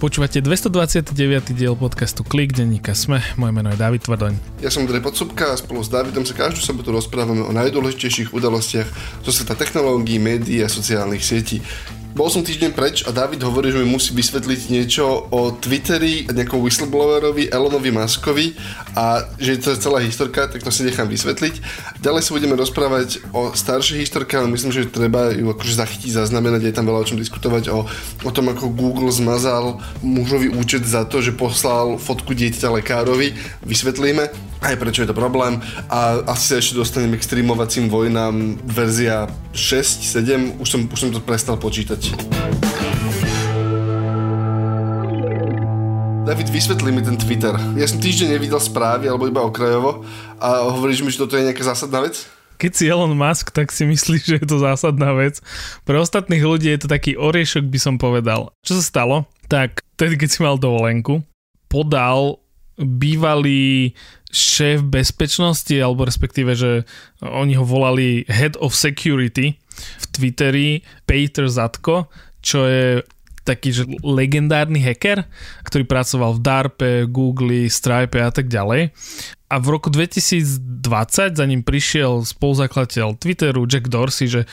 Počúvate 229. diel podcastu Klik, denníka Sme. Moje meno je David Tvrdoň. Ja som Andrej Podsúbka a spolu s Davidom sa každú sobotu rozprávame o najdôležitejších udalostiach zo sveta technológií, médií a sociálnych sietí. Bol som týždeň preč a David hovorí, že mi musí vysvetliť niečo o Twitteri, nejakom whistleblowerovi, Elonovi Muskovi a že to je celá historka, tak to si nechám vysvetliť. Ďalej sa budeme rozprávať o staršej historke, ale myslím, že treba ju akože zachytiť, zaznamenať, je tam veľa o čom diskutovať o, o tom, ako Google zmazal mužový účet za to, že poslal fotku dieťaťa lekárovi. Vysvetlíme aj prečo je to problém a asi sa ešte dostaneme k streamovacím vojnám verzia 6, 7, už som, už som to prestal počítať. David, vysvetlí mi ten Twitter. Ja som týždeň nevidel správy, alebo iba okrajovo a hovoríš mi, že toto je nejaká zásadná vec? Keď si Elon Musk, tak si myslíš, že je to zásadná vec. Pre ostatných ľudí je to taký oriešok, by som povedal. Čo sa stalo? Tak tedy, keď si mal dovolenku, podal bývalý šéf bezpečnosti, alebo respektíve, že oni ho volali Head of Security v Twitteri, Peter Zatko, čo je taký že legendárny hacker, ktorý pracoval v DARPe, Google, Stripe a tak ďalej. A v roku 2020 za ním prišiel spoluzakladateľ Twitteru Jack Dorsey, že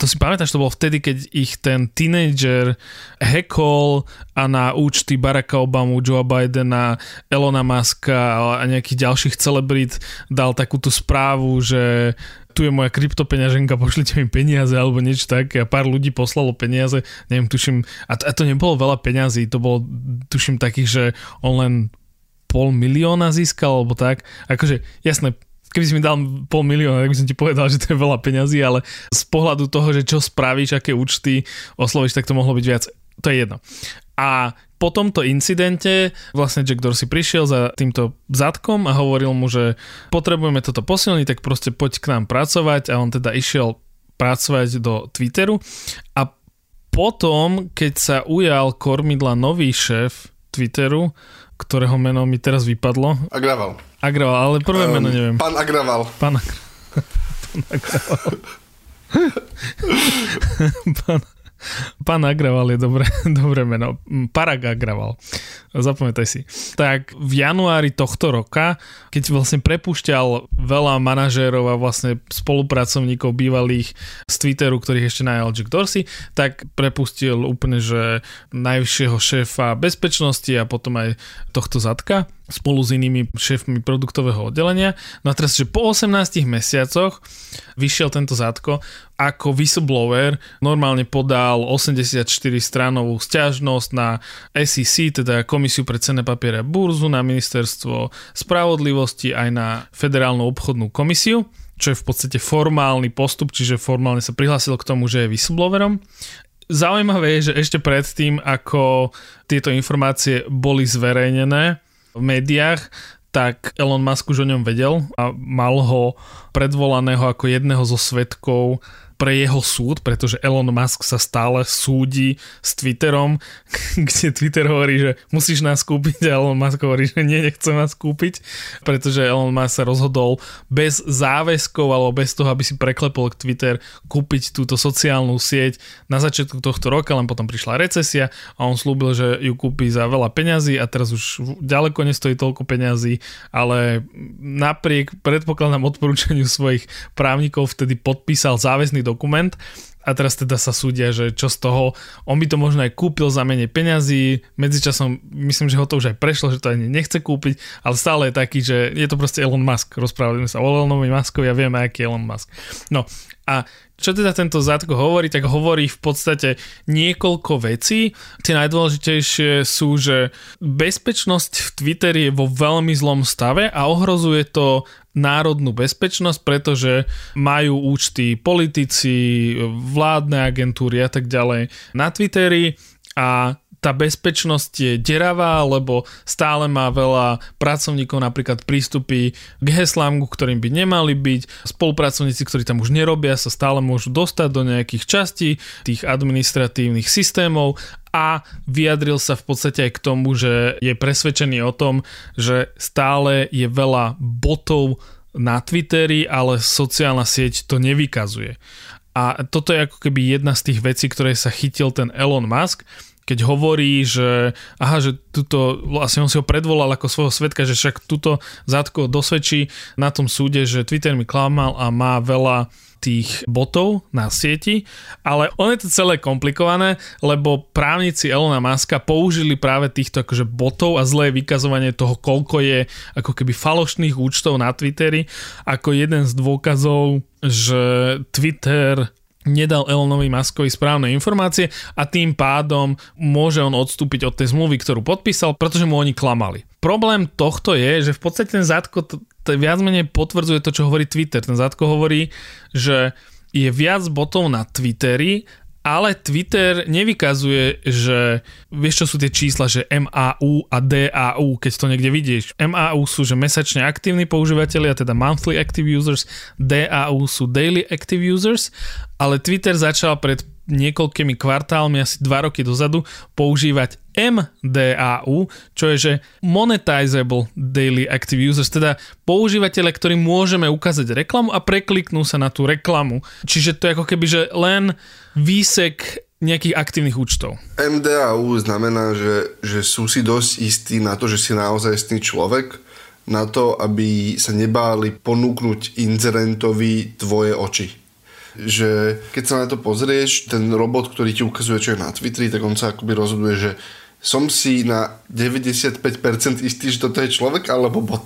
to si pamätáš, to bolo vtedy, keď ich ten teenager hackol a na účty Baracka Obamu, Joe Bidena, Elona Muska a nejakých ďalších celebrit dal takúto správu, že tu je moja kryptopeňaženka, pošlite mi peniaze alebo niečo tak a pár ľudí poslalo peniaze, neviem, tuším, a to, a to nebolo veľa peňazí, to bolo, tuším, takých, že on len pol milióna získal, alebo tak. Akože, jasné, keby si mi dal pol milióna, tak by som ti povedal, že to je veľa peňazí, ale z pohľadu toho, že čo spravíš, aké účty oslovíš, tak to mohlo byť viac. To je jedno. A po tomto incidente vlastne Jack Dorsey prišiel za týmto zadkom a hovoril mu, že potrebujeme toto posilniť, tak proste poď k nám pracovať a on teda išiel pracovať do Twitteru a potom, keď sa ujal kormidla nový šéf Twitteru, ktorého meno mi teraz vypadlo. Agraval. Agraval, ale prvé um, meno neviem. Pán Agraval. Pán, Agra... Pán Agraval. Pán... Pán Agraval je dobré, dobré meno. Parag Agraval. Zapamätaj si. Tak v januári tohto roka, keď vlastne prepúšťal veľa manažérov a vlastne spolupracovníkov bývalých z Twitteru, ktorých ešte najal Jack Dorsey, tak prepustil úplne, že najvyššieho šéfa bezpečnosti a potom aj tohto zadka spolu s inými šéfmi produktového oddelenia. No a teraz, že po 18 mesiacoch vyšiel tento zátko, ako whistleblower normálne podal 84 stranovú stiažnosť na SEC, teda Komisiu pre cenné papiere a burzu, na Ministerstvo spravodlivosti aj na Federálnu obchodnú komisiu čo je v podstate formálny postup, čiže formálne sa prihlásil k tomu, že je whistleblowerom. Zaujímavé je, že ešte predtým, ako tieto informácie boli zverejnené, v médiách, tak Elon Musk už o ňom vedel a mal ho predvolaného ako jedného zo svetkov pre jeho súd, pretože Elon Musk sa stále súdi s Twitterom, kde Twitter hovorí, že musíš nás kúpiť a Elon Musk hovorí, že nie, nechcem nás kúpiť, pretože Elon Musk sa rozhodol bez záväzkov alebo bez toho, aby si preklepol k Twitter kúpiť túto sociálnu sieť na začiatku tohto roka, len potom prišla recesia a on slúbil, že ju kúpi za veľa peňazí a teraz už ďaleko nestojí toľko peňazí, ale napriek predpokladám odporúčaniu svojich právnikov vtedy podpísal záväzný dokument. A teraz teda sa súdia, že čo z toho, on by to možno aj kúpil za menej peňazí, medzičasom myslím, že ho to už aj prešlo, že to ani nechce kúpiť, ale stále je taký, že je to proste Elon Musk, rozprávali sme sa o Elonovi Muskovi a vieme, aký je Elon Musk. No a čo teda tento zátko hovorí, tak hovorí v podstate niekoľko vecí. Tie najdôležitejšie sú, že bezpečnosť v Twitteri je vo veľmi zlom stave a ohrozuje to národnú bezpečnosť, pretože majú účty politici, vládne agentúry a tak ďalej na Twitteri a tá bezpečnosť je deravá, lebo stále má veľa pracovníkov napríklad prístupy k heslám, ktorým by nemali byť. Spolupracovníci, ktorí tam už nerobia, sa stále môžu dostať do nejakých častí tých administratívnych systémov a vyjadril sa v podstate aj k tomu, že je presvedčený o tom, že stále je veľa botov na Twitteri, ale sociálna sieť to nevykazuje. A toto je ako keby jedna z tých vecí, ktoré sa chytil ten Elon Musk keď hovorí, že aha, že tuto, vlastne on si ho predvolal ako svojho svetka, že však tuto Zátko dosvedčí na tom súde, že Twitter mi klamal a má veľa tých botov na sieti, ale on je to celé komplikované, lebo právnici Elona Muska použili práve týchto akože botov a zlé vykazovanie toho, koľko je ako keby falošných účtov na Twitteri, ako jeden z dôkazov, že Twitter nedal Elonovi Muskovi správne informácie a tým pádom môže on odstúpiť od tej zmluvy, ktorú podpísal, pretože mu oni klamali. Problém tohto je, že v podstate ten zátko to, to viac menej potvrdzuje to, čo hovorí Twitter. Ten zátko hovorí, že je viac botov na Twitteri ale Twitter nevykazuje, že vieš čo sú tie čísla, že MAU a DAU, keď to niekde vidíš. MAU sú, že mesačne aktívni používateľia, teda monthly active users, DAU sú daily active users, ale Twitter začal pred niekoľkými kvartálmi, asi dva roky dozadu, používať MDAU, čo je že Monetizable Daily Active Users, teda používateľe, ktorým môžeme ukázať reklamu a prekliknú sa na tú reklamu. Čiže to je ako keby, že len výsek nejakých aktívnych účtov. MDAU znamená, že, že sú si dosť istí na to, že si naozaj istý človek, na to, aby sa nebáli ponúknuť inzerentovi tvoje oči že keď sa na to pozrieš, ten robot, ktorý ti ukazuje, čo je na Twitteri, tak on sa akoby rozhoduje, že som si na 95% istý, že toto je človek alebo bot.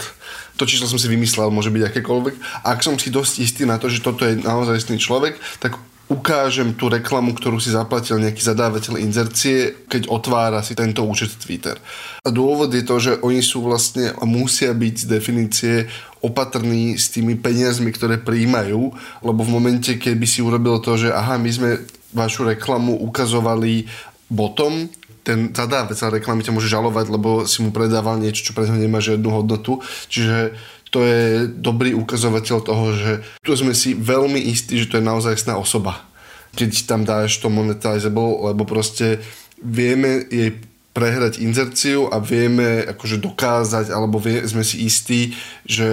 To číslo som si vymyslel, môže byť akékoľvek. Ak som si dosť istý na to, že toto je naozaj istý človek, tak ukážem tú reklamu, ktorú si zaplatil nejaký zadávateľ inzercie, keď otvára si tento účet Twitter. A dôvod je to, že oni sú vlastne a musia byť z definície opatrní s tými peniazmi, ktoré príjmajú, lebo v momente, keby si urobil to, že aha, my sme vašu reklamu ukazovali botom, ten zadávateľ reklamy ťa môže žalovať, lebo si mu predával niečo, čo pre neho nemá žiadnu hodnotu. Čiže to je dobrý ukazovateľ toho, že tu sme si veľmi istí, že to je naozaj osoba. Keď tam dáš to monetizable, lebo proste vieme jej prehrať inzerciu a vieme akože dokázať, alebo vie, sme si istí, že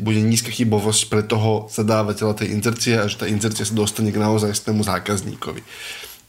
bude nízka chybovosť pre toho zadávateľa tej inzercie a že tá inzercia sa dostane k naozajstnému zákazníkovi.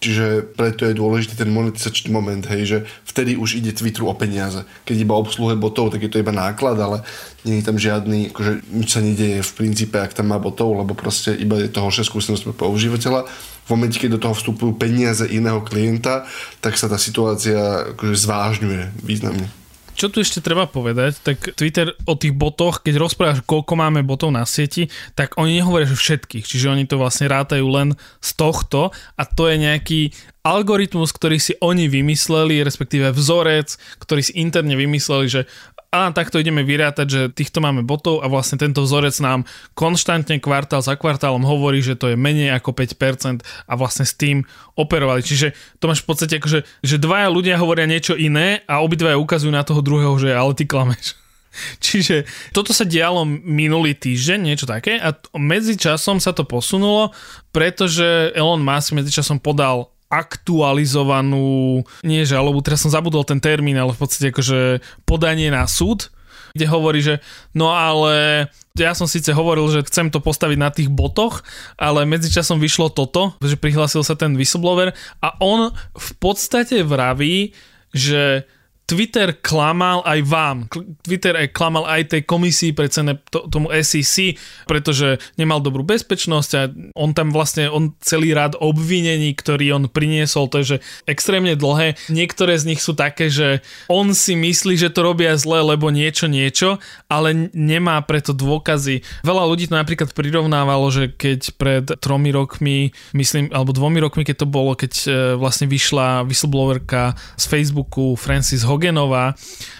Čiže preto je dôležitý ten monetizačný moment, hej, že vtedy už ide Twitteru o peniaze. Keď iba obsluhe botov, tak je to iba náklad, ale nie je tam žiadny, akože nič sa nedieje v princípe, ak tam má botov, lebo proste iba je to horšia skúsenosť pre používateľa. V momente, keď do toho vstupujú peniaze iného klienta, tak sa tá situácia akože zvážňuje významne. Čo tu ešte treba povedať, tak Twitter o tých botoch, keď rozprávaš, koľko máme botov na sieti, tak oni nehovoria, že všetkých, čiže oni to vlastne rátajú len z tohto. A to je nejaký algoritmus, ktorý si oni vymysleli, respektíve vzorec, ktorý si interne vymysleli, že a takto ideme vyrátať, že týchto máme botov a vlastne tento vzorec nám konštantne kvartál za kvartálom hovorí, že to je menej ako 5% a vlastne s tým operovali. Čiže to máš v podstate akože, že dvaja ľudia hovoria niečo iné a obidvaja ukazujú na toho druhého, že ale ty klameš. Čiže toto sa dialo minulý týždeň, niečo také a medzi časom sa to posunulo, pretože Elon Musk medzi časom podal aktualizovanú, nie žalobu, teraz som zabudol ten termín, ale v podstate akože podanie na súd, kde hovorí, že no ale ja som síce hovoril, že chcem to postaviť na tých botoch, ale medzičasom vyšlo toto, že prihlásil sa ten whistleblower a on v podstate vraví, že Twitter klamal aj vám. Twitter aj klamal aj tej komisii pre cene to, tomu SEC, pretože nemal dobrú bezpečnosť a on tam vlastne, on celý rád obvinení, ktorý on priniesol, to je že extrémne dlhé. Niektoré z nich sú také, že on si myslí, že to robia zle, lebo niečo, niečo, ale nemá preto dôkazy. Veľa ľudí to napríklad prirovnávalo, že keď pred tromi rokmi, myslím, alebo dvomi rokmi, keď to bolo, keď e, vlastne vyšla whistleblowerka z Facebooku Francis Hogan, Hoganová,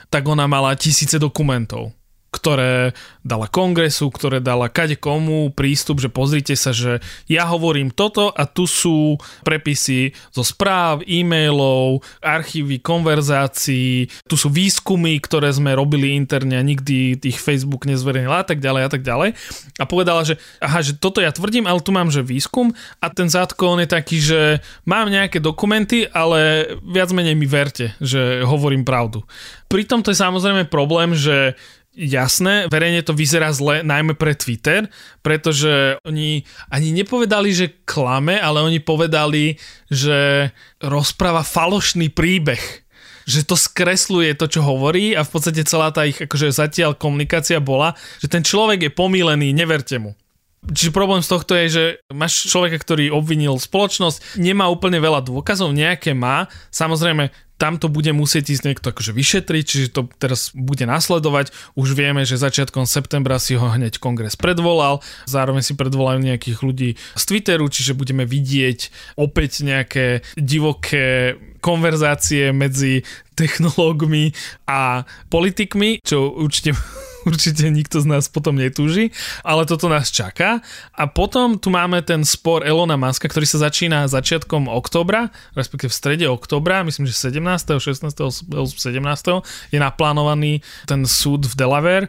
tak ona mala tisíce dokumentov ktoré dala kongresu, ktoré dala kade komu prístup, že pozrite sa, že ja hovorím toto a tu sú prepisy zo správ, e-mailov, archívy konverzácií, tu sú výskumy, ktoré sme robili interne a nikdy ich Facebook nezverejnil a tak ďalej a tak ďalej. A povedala, že aha, že toto ja tvrdím, ale tu mám, že výskum a ten zátko je taký, že mám nejaké dokumenty, ale viac menej mi verte, že hovorím pravdu. Pritom to je samozrejme problém, že jasné, verejne to vyzerá zle, najmä pre Twitter, pretože oni ani nepovedali, že klame, ale oni povedali, že rozpráva falošný príbeh že to skresluje to, čo hovorí a v podstate celá tá ich akože zatiaľ komunikácia bola, že ten človek je pomílený, neverte mu. Čiže problém z tohto je, že máš človeka, ktorý obvinil spoločnosť, nemá úplne veľa dôkazov, nejaké má, samozrejme tam to bude musieť ísť niekto akože vyšetriť, čiže to teraz bude nasledovať. Už vieme, že začiatkom septembra si ho hneď kongres predvolal, zároveň si predvolajú nejakých ľudí z Twitteru, čiže budeme vidieť opäť nejaké divoké konverzácie medzi technológmi a politikmi, čo určite určite nikto z nás potom netúži, ale toto nás čaká. A potom tu máme ten spor Elona Muska, ktorý sa začína začiatkom oktobra, respektíve v strede oktobra, myslím, že 17. 16. 17. je naplánovaný ten súd v Delaware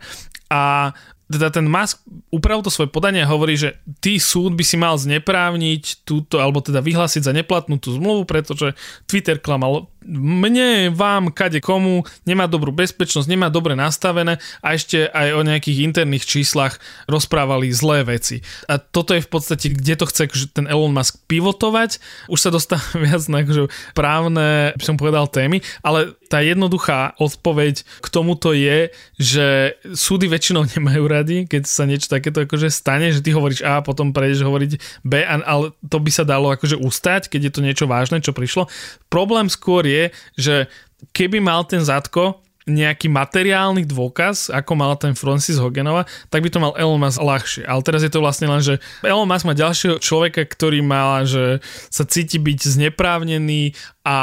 a teda ten Musk upravil to svoje podanie a hovorí, že ty súd by si mal zneprávniť túto, alebo teda vyhlásiť za neplatnú tú zmluvu, pretože Twitter klamal mne, vám, kade komu, nemá dobrú bezpečnosť, nemá dobre nastavené a ešte aj o nejakých interných číslach rozprávali zlé veci. A toto je v podstate, kde to chce ten Elon Musk pivotovať. Už sa dostáva viac na akože právne, by som povedal, témy, ale tá jednoduchá odpoveď k tomuto je, že súdy väčšinou nemajú rady, keď sa niečo takéto akože stane, že ty hovoríš A, potom prejdeš hovoriť B, ale to by sa dalo akože ustať, keď je to niečo vážne, čo prišlo. Problém skôr že keby mal ten Zadko nejaký materiálny dôkaz, ako mal ten Francis Hogenova, tak by to mal Elon Musk ľahšie. Ale teraz je to vlastne len, že Elon Musk má ďalšieho človeka, ktorý mal, že sa cíti byť zneprávnený a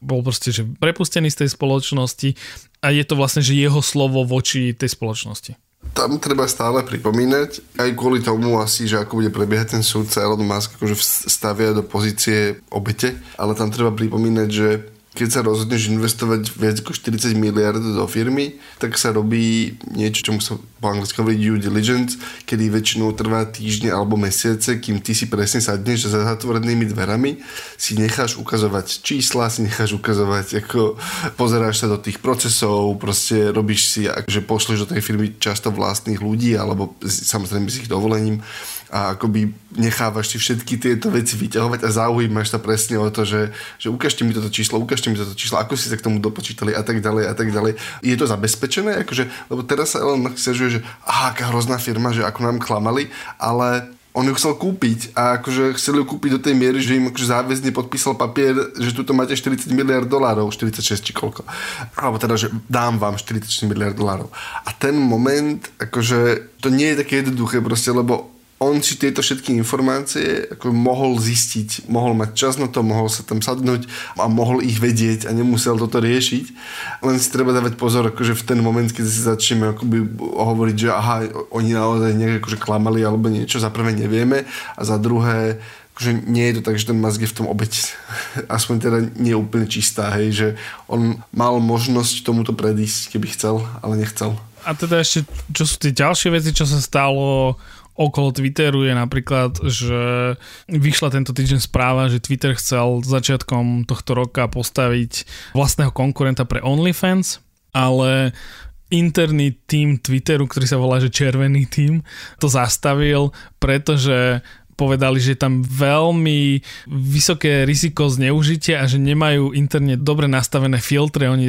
bol proste že prepustený z tej spoločnosti a je to vlastne, že jeho slovo voči tej spoločnosti. Tam treba stále pripomínať, aj kvôli tomu asi, že ako bude prebiehať ten súd, sa Elon Musk akože stavia do pozície obete, ale tam treba pripomínať, že keď sa rozhodneš investovať viac ako 40 miliard do firmy, tak sa robí niečo, čomu sa po anglicky hovorí due diligence, kedy väčšinou trvá týždne alebo mesiace, kým ty si presne sadneš za zatvorenými dverami, si necháš ukazovať čísla, si necháš ukazovať, ako pozeráš sa do tých procesov, proste robíš si, že pošleš do tej firmy často vlastných ľudí, alebo samozrejme s ich dovolením a akoby nechávaš si všetky tieto veci vyťahovať a zaujímaš sa presne o to, že, že ukážte mi toto číslo, ukážte mi toto číslo, ako si sa k tomu dopočítali a tak ďalej a tak ďalej. Je to zabezpečené? Akože, lebo teraz sa Elon Musk že aha, aká hrozná firma, že ako nám klamali, ale on ju chcel kúpiť a akože chcel ju kúpiť do tej miery, že im akože záväzne podpísal papier, že tu máte 40 miliard dolárov, 46 či koľko. Alebo teda, že dám vám 46 miliard dolárov. A ten moment, akože to nie je také jednoduché proste, lebo on si tieto všetky informácie ako mohol zistiť, mohol mať čas na to, mohol sa tam sadnúť a mohol ich vedieť a nemusel toto riešiť. Len si treba dávať pozor, akože v ten moment, keď si začneme akoby hovoriť, že aha, oni naozaj nejak akože klamali alebo niečo, za prvé nevieme a za druhé akože nie je to tak, že ten mazg je v tom obeď aspoň teda nie úplne čistá, hej, že on mal možnosť tomuto predísť, keby chcel, ale nechcel. A teda ešte, čo sú tie ďalšie veci, čo sa stalo okolo Twitteru je napríklad, že vyšla tento týždeň správa, že Twitter chcel začiatkom tohto roka postaviť vlastného konkurenta pre OnlyFans, ale interný tým Twitteru, ktorý sa volá, že červený tým, to zastavil, pretože povedali, že je tam veľmi vysoké riziko zneužitia a že nemajú interne dobre nastavené filtre. Oni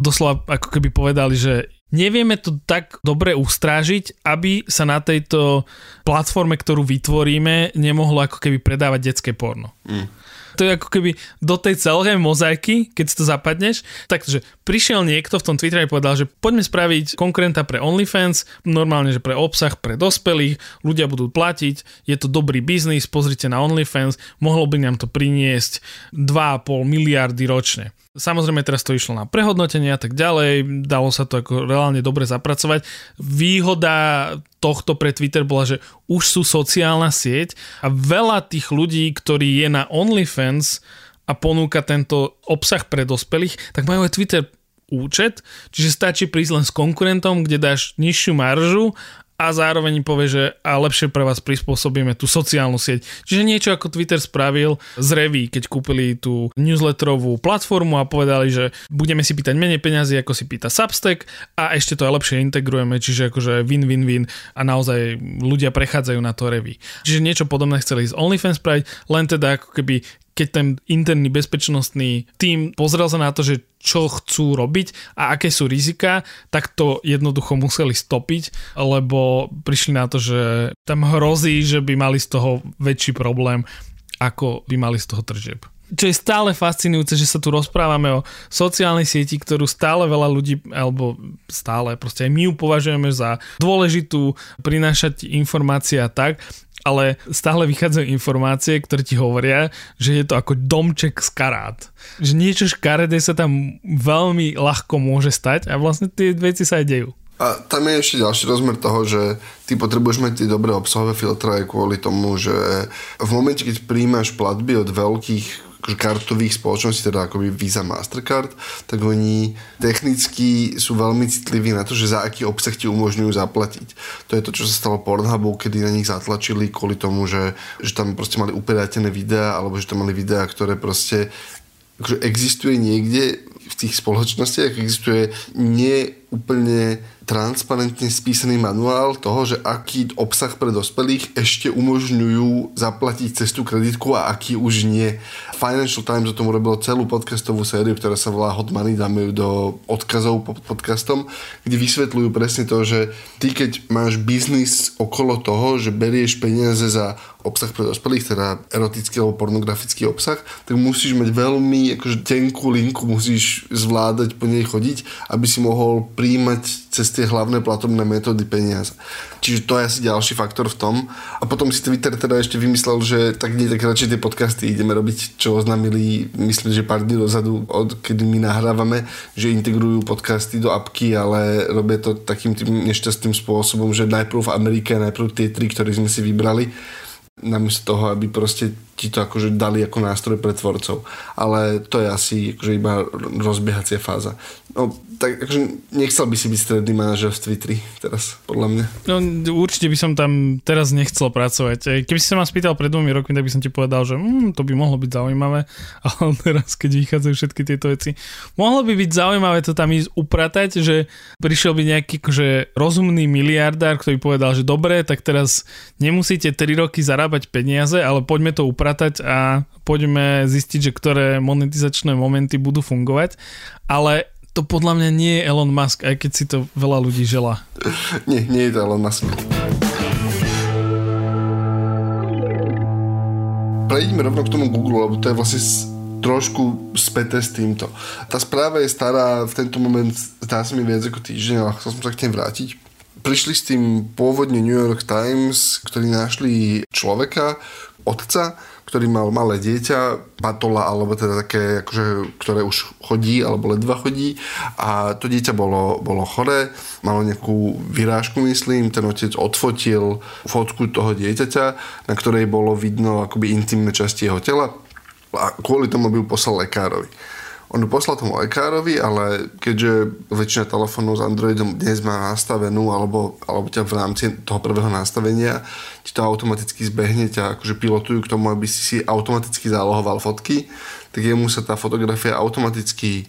doslova ako keby povedali, že nevieme to tak dobre ustrážiť, aby sa na tejto platforme, ktorú vytvoríme, nemohlo ako keby predávať detské porno. Mm. To je ako keby do tej celej mozaiky, keď si to zapadneš. Takže prišiel niekto v tom Twitteri a povedal, že poďme spraviť konkurenta pre OnlyFans, normálne, že pre obsah pre dospelých, ľudia budú platiť, je to dobrý biznis, pozrite na OnlyFans, mohlo by nám to priniesť 2,5 miliardy ročne. Samozrejme teraz to išlo na prehodnotenie a tak ďalej, dalo sa to ako reálne dobre zapracovať. Výhoda tohto pre Twitter bola, že už sú sociálna sieť a veľa tých ľudí, ktorí je na OnlyFans a ponúka tento obsah pre dospelých, tak majú aj Twitter účet, čiže stačí prísť len s konkurentom, kde dáš nižšiu maržu a zároveň povie, že a lepšie pre vás prispôsobíme tú sociálnu sieť. Čiže niečo ako Twitter spravil z Revy, keď kúpili tú newsletterovú platformu a povedali, že budeme si pýtať menej peniazy, ako si pýta Substack a ešte to aj lepšie integrujeme, čiže akože win-win-win a naozaj ľudia prechádzajú na to Revy. Čiže niečo podobné chceli z OnlyFans spraviť, len teda ako keby keď ten interný bezpečnostný tým pozrel sa na to, že čo chcú robiť a aké sú rizika, tak to jednoducho museli stopiť, lebo prišli na to, že tam hrozí, že by mali z toho väčší problém, ako by mali z toho tržieb čo je stále fascinujúce, že sa tu rozprávame o sociálnej sieti, ktorú stále veľa ľudí, alebo stále, proste aj my ju považujeme za dôležitú, prinášať informácie tak, ale stále vychádzajú informácie, ktoré ti hovoria, že je to ako domček z karát. Že niečo škaredé sa tam veľmi ľahko môže stať a vlastne tie veci sa aj dejú. A tam je ešte ďalší rozmer toho, že ty potrebuješ mať tie dobré obsahové filtre aj kvôli tomu, že v momente, keď príjmaš platby od veľkých akože kartových spoločností, teda akoby Visa Mastercard, tak oni technicky sú veľmi citliví na to, že za aký obsah ti umožňujú zaplatiť. To je to, čo sa stalo Pornhubu, kedy na nich zatlačili kvôli tomu, že, že tam proste mali uperátené videá, alebo že tam mali videá, ktoré proste akože existuje niekde v tých spoločnostiach, existuje nie úplne transparentne spísaný manuál toho, že aký obsah pre dospelých ešte umožňujú zaplatiť cestu kreditku a aký už nie. Financial Times o tom urobilo celú podcastovú sériu, ktorá sa volá Hot Money, dáme ju do odkazov pod podcastom, kde vysvetľujú presne to, že ty keď máš biznis okolo toho, že berieš peniaze za obsah pre dospelých, teda erotický alebo pornografický obsah, tak musíš mať veľmi akože tenkú linku, musíš zvládať po nej chodiť, aby si mohol príjmať cez tie hlavné platobné metódy peniaze. Čiže to je asi ďalší faktor v tom. A potom si Twitter teda ešte vymyslel, že tak nie, tak radšej tie podcasty ideme robiť, čo oznámili, myslím, že pár dní dozadu, od kedy my nahrávame, že integrujú podcasty do apky, ale robia to takým tým nešťastným spôsobom, že najprv v Amerike, najprv tie tri, ktoré sme si vybrali namiesto toho, aby proste ti to akože dali ako nástroj pre tvorcov. Ale to je asi akože iba rozbiehacia fáza. No, tak akože nechcel by si byť stredný manažer v Twitteri teraz, podľa mňa. No určite by som tam teraz nechcel pracovať. Keby si sa ma spýtal pred dvomi rokmi, tak by som ti povedal, že mm, to by mohlo byť zaujímavé, ale teraz, keď vychádzajú všetky tieto veci, mohlo by byť zaujímavé to tam ísť upratať, že prišiel by nejaký akože rozumný miliardár, ktorý povedal, že dobre, tak teraz nemusíte 3 roky zarábať peniaze, ale poďme to upratať a poďme zistiť, že ktoré monetizačné momenty budú fungovať. Ale to podľa mňa nie je Elon Musk, aj keď si to veľa ľudí žela. nie, nie je to Elon Musk. Prejdeme rovno k tomu Google, lebo to je vlastne trošku späté s týmto. Tá správa je stará v tento moment, zdá sa mi viac ako týždeň, ale chcel som sa k tým vrátiť. Prišli s tým pôvodne New York Times, ktorí našli človeka, otca, ktorý mal malé dieťa, patola, alebo teda také, akože, ktoré už chodí, alebo ledva chodí a to dieťa bolo, bolo choré, malo nejakú vyrážku, myslím, ten otec odfotil fotku toho dieťaťa, na ktorej bolo vidno akoby intimné časti jeho tela a kvôli tomu by ju poslal lekárovi. On ju poslal tomu lekárovi, ale keďže väčšina telefónov s Androidom dnes má nastavenú, alebo, alebo ťa v rámci toho prvého nastavenia ti to automaticky zbehne, ťa akože pilotujú k tomu, aby si si automaticky zálohoval fotky, tak jemu sa tá fotografia automaticky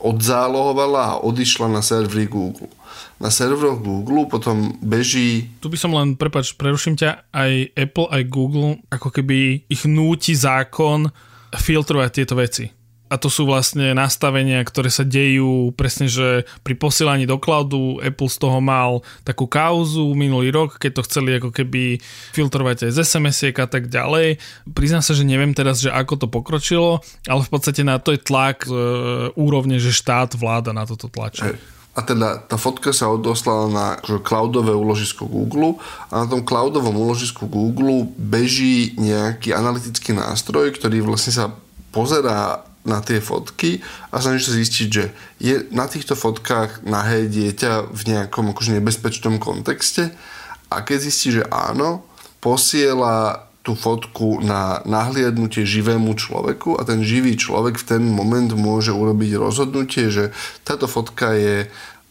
odzálohovala a odišla na servery Google. Na serveroch Google potom beží... Tu by som len, prepač, preruším ťa, aj Apple, aj Google, ako keby ich núti zákon filtrovať tieto veci a to sú vlastne nastavenia, ktoré sa dejú presne, že pri posielaní do cloudu Apple z toho mal takú kauzu minulý rok, keď to chceli ako keby filtrovať aj z sms a tak ďalej. Priznám sa, že neviem teraz, že ako to pokročilo, ale v podstate na to je tlak e, úrovne, že štát vláda na toto tlačí. A teda tá fotka sa odoslala na akože cloudové úložisko Google a na tom cloudovom úložisku Google beží nejaký analytický nástroj, ktorý vlastne sa pozerá na tie fotky a snažíš sa zistiť, že je na týchto fotkách nahé dieťa v nejakom akože nebezpečnom kontexte a keď zistí, že áno, posiela tú fotku na nahliadnutie živému človeku a ten živý človek v ten moment môže urobiť rozhodnutie, že táto fotka je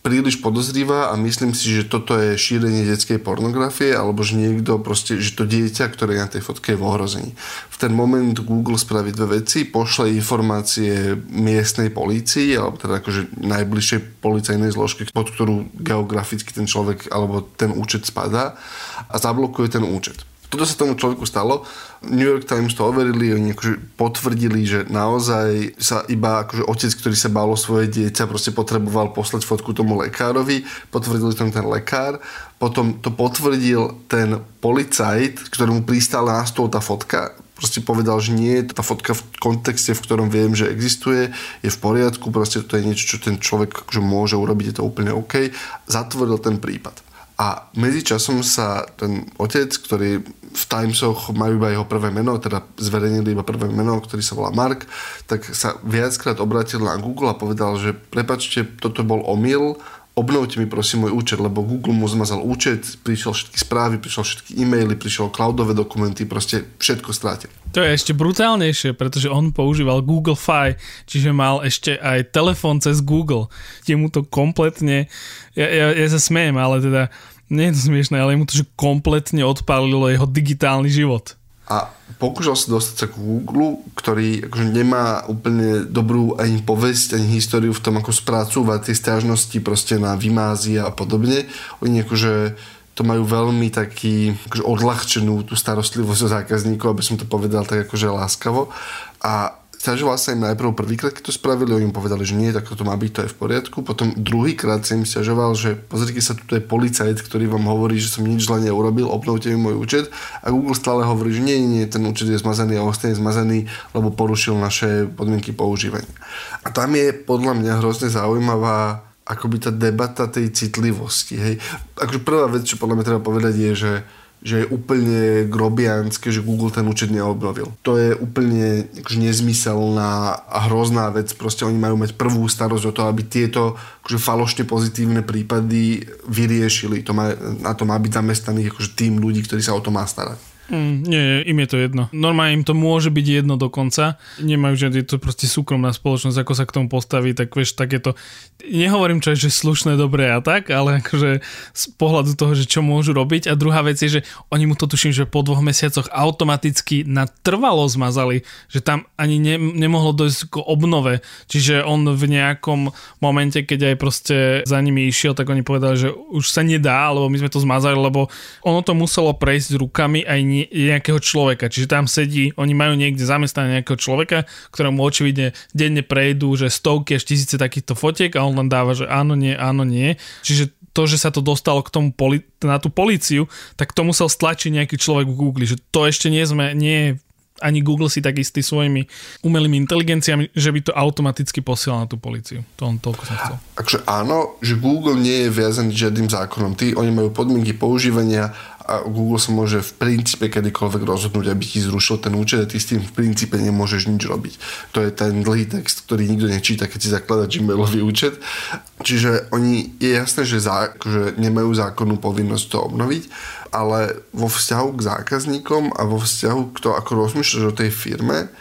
príliš podozrivá a myslím si, že toto je šírenie detskej pornografie alebo že niekto proste, že to dieťa, ktoré je na tej fotke je v ohrození. V ten moment Google spraví dve veci, pošle informácie miestnej polícii alebo teda akože najbližšej policajnej zložke, pod ktorú geograficky ten človek alebo ten účet spadá a zablokuje ten účet. Toto sa tomu človeku stalo. New York Times to overili, oni akože potvrdili, že naozaj sa iba akože otec, ktorý sa bálo svoje dieťa, proste potreboval poslať fotku tomu lekárovi, potvrdili to ten lekár, potom to potvrdil ten policajt, ktorému pristála na stôl tá fotka, proste povedal, že nie, tá fotka v kontexte, v ktorom viem, že existuje, je v poriadku, proste to je niečo, čo ten človek akože môže urobiť, je to úplne OK. Zatvoril ten prípad. A medzičasom sa ten otec, ktorý v Timesoch majú iba jeho prvé meno, teda zverejnili iba prvé meno, ktorý sa volá Mark, tak sa viackrát obratil na Google a povedal, že prepačte, toto bol omyl, obnovte mi prosím môj účet, lebo Google mu zmazal účet, prišiel všetky správy, prišiel všetky e-maily, prišiel cloudové dokumenty, proste všetko strátil. To je ešte brutálnejšie, pretože on používal Google Fi, čiže mal ešte aj telefón cez Google, kde mu to kompletne, ja, ja, ja sa smejem, ale teda nie je to smiešné, ale mu to že kompletne odpálilo jeho digitálny život. A pokúšal sa dostať sa k Google, ktorý akože nemá úplne dobrú ani povesť, ani históriu v tom, ako spracúvať tie stiažnosti proste na vymázy a podobne. Oni akože to majú veľmi taký akože odľahčenú tú starostlivosť o zákazníkov, aby som to povedal tak akože láskavo. A Sťažoval sa im najprv prvýkrát, keď to spravili, oni im povedali, že nie, tak to má byť, to je v poriadku. Potom druhýkrát sa im sťažoval, že pozrite sa, tu je policajt, ktorý vám hovorí, že som nič zle neurobil, obnovte mi môj účet. A Google stále hovorí, že nie, nie, ten účet je zmazaný a ostane zmazaný, lebo porušil naše podmienky používania. A tam je podľa mňa hrozne zaujímavá akoby tá debata tej citlivosti. Hej. Akože prvá vec, čo podľa mňa treba povedať je, že že je úplne grobianské, že Google ten účet neobnovil. To je úplne akože nezmyselná a hrozná vec. Proste oni majú mať prvú starosť o to, aby tieto akože falošne pozitívne prípady vyriešili. To má, na to má byť zamestnaný akože tým ľudí, ktorí sa o to má starať. Mm, nie, im je to jedno. Normálne im to môže byť jedno dokonca. Nemajú, že je to proste súkromná spoločnosť, ako sa k tomu postaví, tak vieš, tak je to... Nehovorím, čo že slušné, dobré a tak, ale akože z pohľadu toho, že čo môžu robiť. A druhá vec je, že oni mu to tuším, že po dvoch mesiacoch automaticky na trvalo zmazali, že tam ani ne, nemohlo dojsť k obnove. Čiže on v nejakom momente, keď aj proste za nimi išiel, tak oni povedali, že už sa nedá, lebo my sme to zmazali, lebo ono to muselo prejsť rukami aj nejakého človeka. Čiže tam sedí, oni majú niekde zamestnané nejakého človeka, ktorému očividne denne prejdú, že stovky až tisíce takýchto fotiek a on len dáva, že áno, nie, áno, nie. Čiže to, že sa to dostalo k tomu poli- na tú políciu, tak to musel stlačiť nejaký človek v Google, že to ešte nie sme, nie ani Google si tak istý svojimi umelými inteligenciami, že by to automaticky posielal na tú policiu. To on toľko som chcel. Takže áno, že Google nie je viazaný žiadnym zákonom. Tí, oni majú podmienky používania a Google sa môže v princípe kedykoľvek rozhodnúť, aby ti zrušil ten účet a ty s tým v princípe nemôžeš nič robiť. To je ten dlhý text, ktorý nikto nečíta, keď si zaklada Gmailový účet. Čiže oni, je jasné, že, zá, že nemajú zákonnú povinnosť to obnoviť, ale vo vzťahu k zákazníkom a vo vzťahu k to, ako rozmýšľaš o tej firme,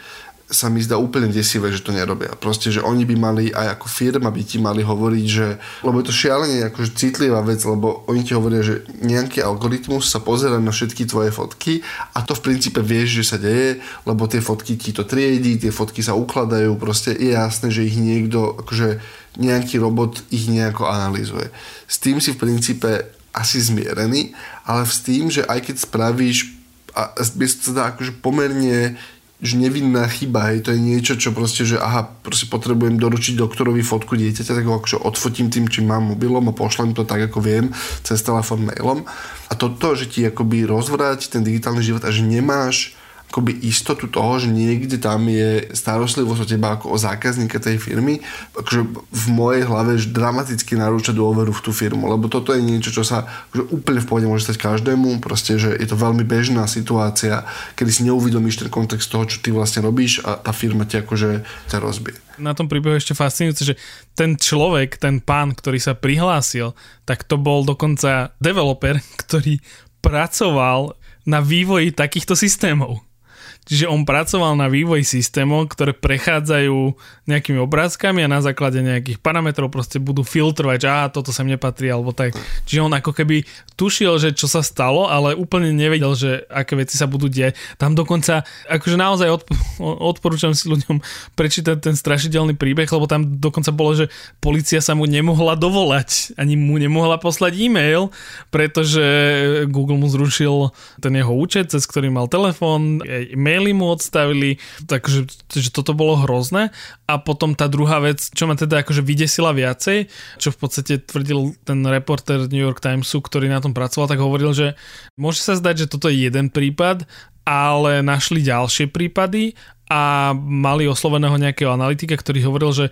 sa mi zdá úplne desivé, že to nerobia. Proste, že oni by mali aj ako firma by ti mali hovoriť, že lebo je to šialene akože citlivá vec, lebo oni ti hovoria, že nejaký algoritmus sa pozera na všetky tvoje fotky a to v princípe vieš, že sa deje, lebo tie fotky ti to triedí, tie fotky sa ukladajú, proste je jasné, že ich niekto, akože nejaký robot ich nejako analýzuje. S tým si v princípe asi zmierený, ale s tým, že aj keď spravíš a by sa dá akože pomerne že nevinná chyba, hej, to je niečo, čo proste, že aha, proste potrebujem doručiť doktorovi fotku dieťaťa, tak ho akože odfotím tým, čím mám mobilom a pošlem to tak, ako viem, cez telefón mailom. A toto, že ti akoby rozvráti ten digitálny život a že nemáš akoby istotu toho, že niekde tam je starostlivosť o teba ako o zákazníka tej firmy, akože v mojej hlave dramaticky narúča dôveru v tú firmu, lebo toto je niečo, čo sa akože úplne v pohode môže stať každému, proste, že je to veľmi bežná situácia, kedy si neuvedomíš ten kontext toho, čo ty vlastne robíš a tá firma ti akože ťa rozbije. Na tom príbehu ešte fascinujúce, že ten človek, ten pán, ktorý sa prihlásil, tak to bol dokonca developer, ktorý pracoval na vývoji takýchto systémov. Čiže on pracoval na vývoj systémov, ktoré prechádzajú nejakými obrázkami a na základe nejakých parametrov proste budú filtrovať, že á, toto sem nepatrí, alebo tak. Čiže on ako keby tušil, že čo sa stalo, ale úplne nevedel, že aké veci sa budú diať. Tam dokonca, akože naozaj odp- odporúčam si ľuďom prečítať ten strašidelný príbeh, lebo tam dokonca bolo, že policia sa mu nemohla dovolať, ani mu nemohla poslať e-mail, pretože Google mu zrušil ten jeho účet, cez ktorý mal telefón, maily mu odstavili, takže že toto bolo hrozné. A potom tá druhá vec, čo ma teda akože vydesila viacej, čo v podstate tvrdil ten reporter New York Timesu, ktorý na tom pracoval, tak hovoril, že môže sa zdať, že toto je jeden prípad, ale našli ďalšie prípady a mali osloveného nejakého analytika, ktorý hovoril, že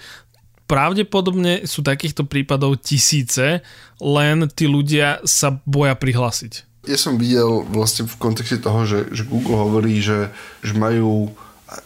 pravdepodobne sú takýchto prípadov tisíce, len tí ľudia sa boja prihlásiť. Ja som videl vlastne v kontexte toho, že, že Google hovorí, že, že majú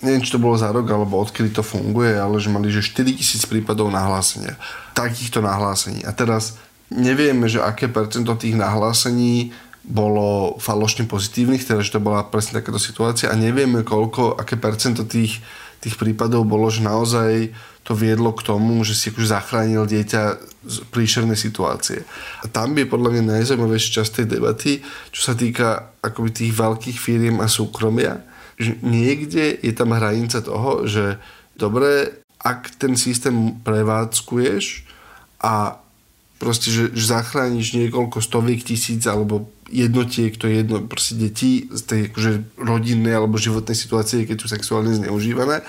neviem, či to bolo za rok, alebo odkedy to funguje, ale že mali že 4000 prípadov nahlásenia. Takýchto nahlásení. A teraz nevieme, že aké percento tých nahlásení bolo falošne pozitívnych, teda že to bola presne takáto situácia a nevieme koľko, aké percento tých, tých prípadov bolo, že naozaj to viedlo k tomu, že si akože zachránil dieťa z príšernej situácie. A tam je podľa mňa najzaujímavejšia časť tej debaty, čo sa týka akoby tých veľkých firiem a súkromia, že niekde je tam hranica toho, že dobre, ak ten systém prevádzkuješ a proste, že, že zachrániš niekoľko stoviek tisíc alebo jednotiek, to je jedno, proste detí z tej akože rodinnej alebo životnej situácie, keď sú sexuálne zneužívané,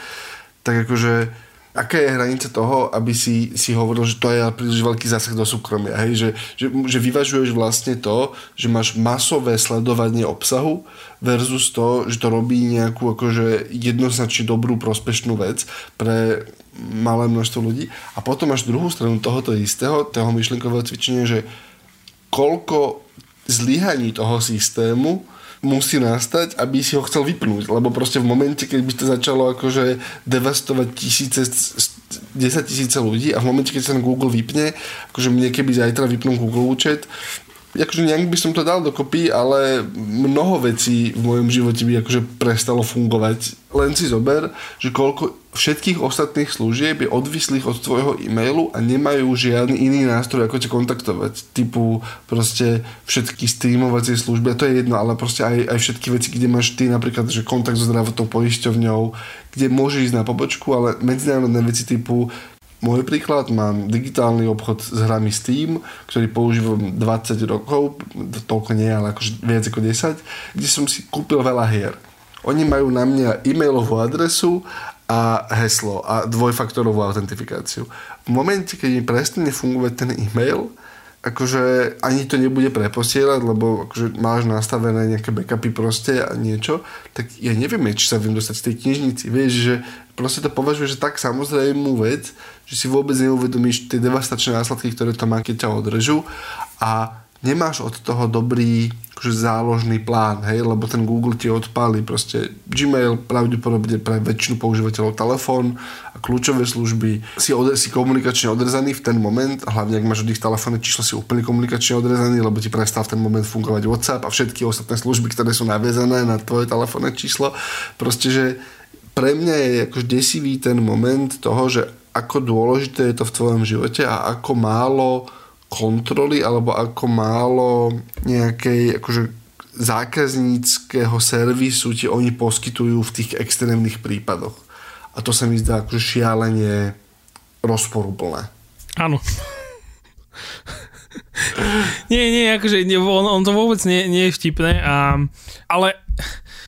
tak akože aká je hranica toho, aby si, si hovoril, že to je príliš veľký zásah do súkromia. Hej? Že, že, že vyvažuješ vlastne to, že máš masové sledovanie obsahu versus to, že to robí nejakú akože jednoznačne dobrú, prospešnú vec pre malé množstvo ľudí. A potom máš druhú stranu tohoto istého, toho myšlienkového cvičenia, že koľko zlyhaní toho systému musí nastať, aby si ho chcel vypnúť. Lebo proste v momente, keď by to začalo akože devastovať tisíce, 10 tisíce ľudí a v momente, keď sa na Google vypne, akože mne keby zajtra vypnú Google účet, akože nejak by som to dal dokopy, ale mnoho vecí v mojom živote by akože prestalo fungovať. Len si zober, že koľko všetkých ostatných služieb je odvislých od tvojho e-mailu a nemajú žiadny iný nástroj, ako ťa kontaktovať. Typu proste všetky streamovacie služby, a to je jedno, ale proste aj, aj všetky veci, kde máš ty napríklad že kontakt so zdravotnou poisťovňou, kde môžeš ísť na pobočku, ale medzinárodné veci typu môj príklad, mám digitálny obchod s hrami Steam, ktorý používam 20 rokov, toľko nie, ale akože viac ako 10, kde som si kúpil veľa hier. Oni majú na mňa e-mailovú adresu a heslo a dvojfaktorovú autentifikáciu. V momente, keď mi prestane fungovať ten e-mail, akože ani to nebude preposielať, lebo akože máš nastavené nejaké backupy proste a niečo, tak ja neviem, či sa viem dostať z tej knižnici. Vieš, že proste to považuješ že tak samozrejmú vec, že si vôbec neuvedomíš tie devastačné následky, ktoré to má, keď ťa odrežú a nemáš od toho dobrý akože záložný plán, hej, lebo ten Google ti odpáli proste Gmail, pravdepodobne pre väčšinu používateľov telefón a kľúčové služby. Si, od, si komunikačne odrezaný v ten moment, hlavne ak máš od ich telefónne číslo, si úplne komunikačne odrezaný, lebo ti prestal v ten moment fungovať WhatsApp a všetky ostatné služby, ktoré sú naviazané na tvoje telefónne číslo. Proste, že pre mňa je akož desivý ten moment toho, že ako dôležité je to v tvojom živote a ako málo kontroly alebo ako málo nejakej akože zákazníckého servisu ti oni poskytujú v tých extrémnych prípadoch. A to sa mi zdá akože šialenie rozporúplné. Áno. nie, nie, akože on, on to vôbec nie, nie je vtipné, a, ale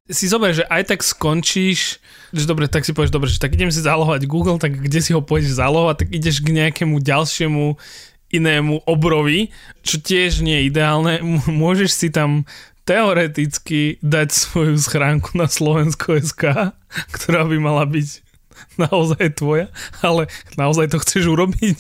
si zober, že aj tak skončíš že dobre, tak si povieš, dobre, že tak idem si zalohovať Google, tak kde si ho pôjdeš zalohovať, tak ideš k nejakému ďalšiemu inému obrovi, čo tiež nie je ideálne. Môžeš si tam teoreticky dať svoju schránku na Slovensko SK, ktorá by mala byť naozaj tvoja, ale naozaj to chceš urobiť.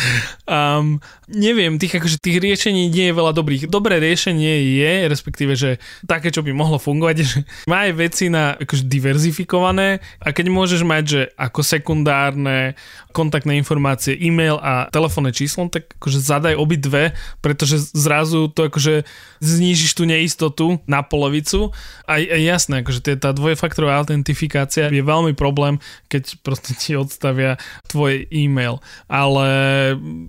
um, neviem, tých, akože, tých riešení nie je veľa dobrých. Dobré riešenie je, respektíve, že také, čo by mohlo fungovať, že má aj veci na akože diverzifikované a keď môžeš mať, že ako sekundárne kontaktné informácie, e-mail a telefónne číslo, tak akože zadaj obidve, pretože zrazu to akože znížiš tú neistotu na polovicu a, a jasné, akože tá dvojfaktorová autentifikácia je veľmi problém, keď proste ti odstavia tvoj e-mail. Ale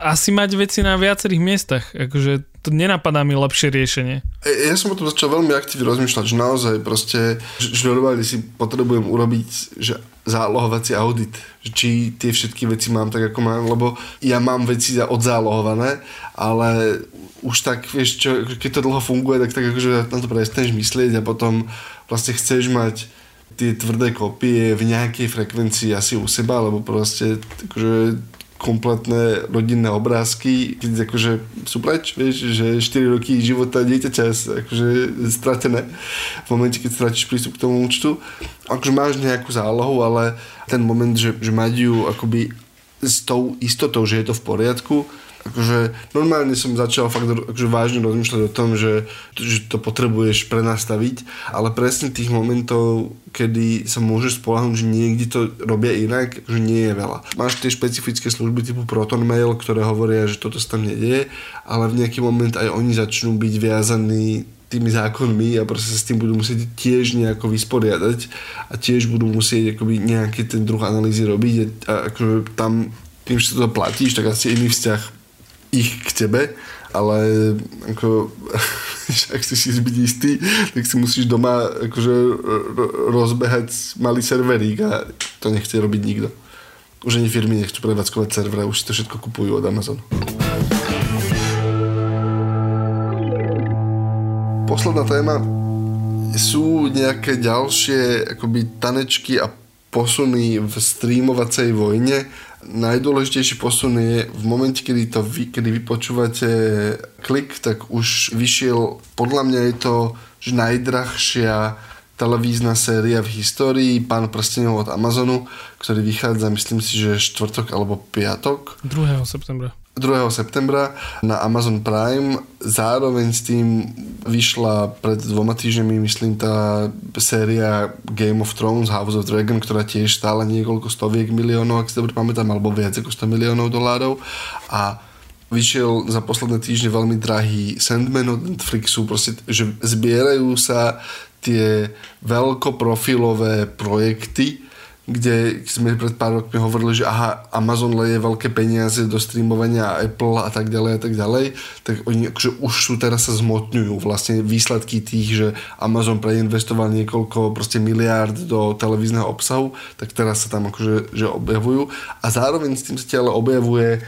asi mať veci na viacerých miestach, akože to nenapadá mi lepšie riešenie. Ja som o tom začal veľmi aktívne rozmýšľať, že naozaj proste, že normálne si potrebujem urobiť že zálohovací audit, či tie všetky veci mám tak, ako mám, lebo ja mám veci odzálohované, ale už tak, vieš čo, keď to dlho funguje, tak, tak akože na to prestaneš myslieť a potom vlastne chceš mať tie tvrdé kopie v nejakej frekvencii asi u seba, lebo proste akože kompletné rodinné obrázky, keď akože sú preč, vieš, že 4 roky života dieťaťa akože stratené v momente, keď stratíš prístup k tomu účtu. Akože máš nejakú zálohu, ale ten moment, že, že mať ju akoby s tou istotou, že je to v poriadku, akože normálne som začal fakt akože vážne rozmýšľať o tom, že, že to potrebuješ prenastaviť, ale presne tých momentov, kedy sa môžeš spolahnúť, že niekde to robia inak, že nie je veľa. Máš tie špecifické služby typu Proton Mail, ktoré hovoria, že toto sa tam nedieje, ale v nejaký moment aj oni začnú byť viazaní tými zákonmi a proste sa s tým budú musieť tiež nejako vysporiadať a tiež budú musieť akoby nejaký ten druh analýzy robiť a akože tam tým, že to platíš, tak asi iný vzťah ich k tebe, ale ako, ak si byť istý, tak si musíš doma akože rozbehať malý serverík a to nechce robiť nikto. Už ani firmy nechcú prevádzkovať servere, už si to všetko kupujú od Amazonu. Posledná téma. Sú nejaké ďalšie akoby tanečky a posuny v streamovacej vojne najdôležitejší posun je v momente, kedy, to vy, kedy vypočúvate klik, tak už vyšiel, podľa mňa je to že najdrahšia televízna séria v histórii Pán prstenov od Amazonu, ktorý vychádza, myslím si, že štvrtok alebo piatok. 2. septembra. 2. septembra na Amazon Prime. Zároveň s tým vyšla pred dvoma týždňami, myslím, tá séria Game of Thrones, House of Dragon, ktorá tiež stála niekoľko stoviek miliónov, ak si dobre pamätám, alebo viac ako 100 miliónov dolárov. A vyšiel za posledné týždne veľmi drahý Sandman od Netflixu, proste, že zbierajú sa tie veľkoprofilové projekty, kde sme pred pár rokmi hovorili, že aha, Amazon leje veľké peniaze do streamovania Apple a tak ďalej a tak ďalej, tak oni akože už sú teraz sa zmotňujú. Vlastne výsledky tých, že Amazon preinvestoval niekoľko proste miliárd do televízneho obsahu, tak teraz sa tam akože že objavujú. A zároveň s tým sa ale objavuje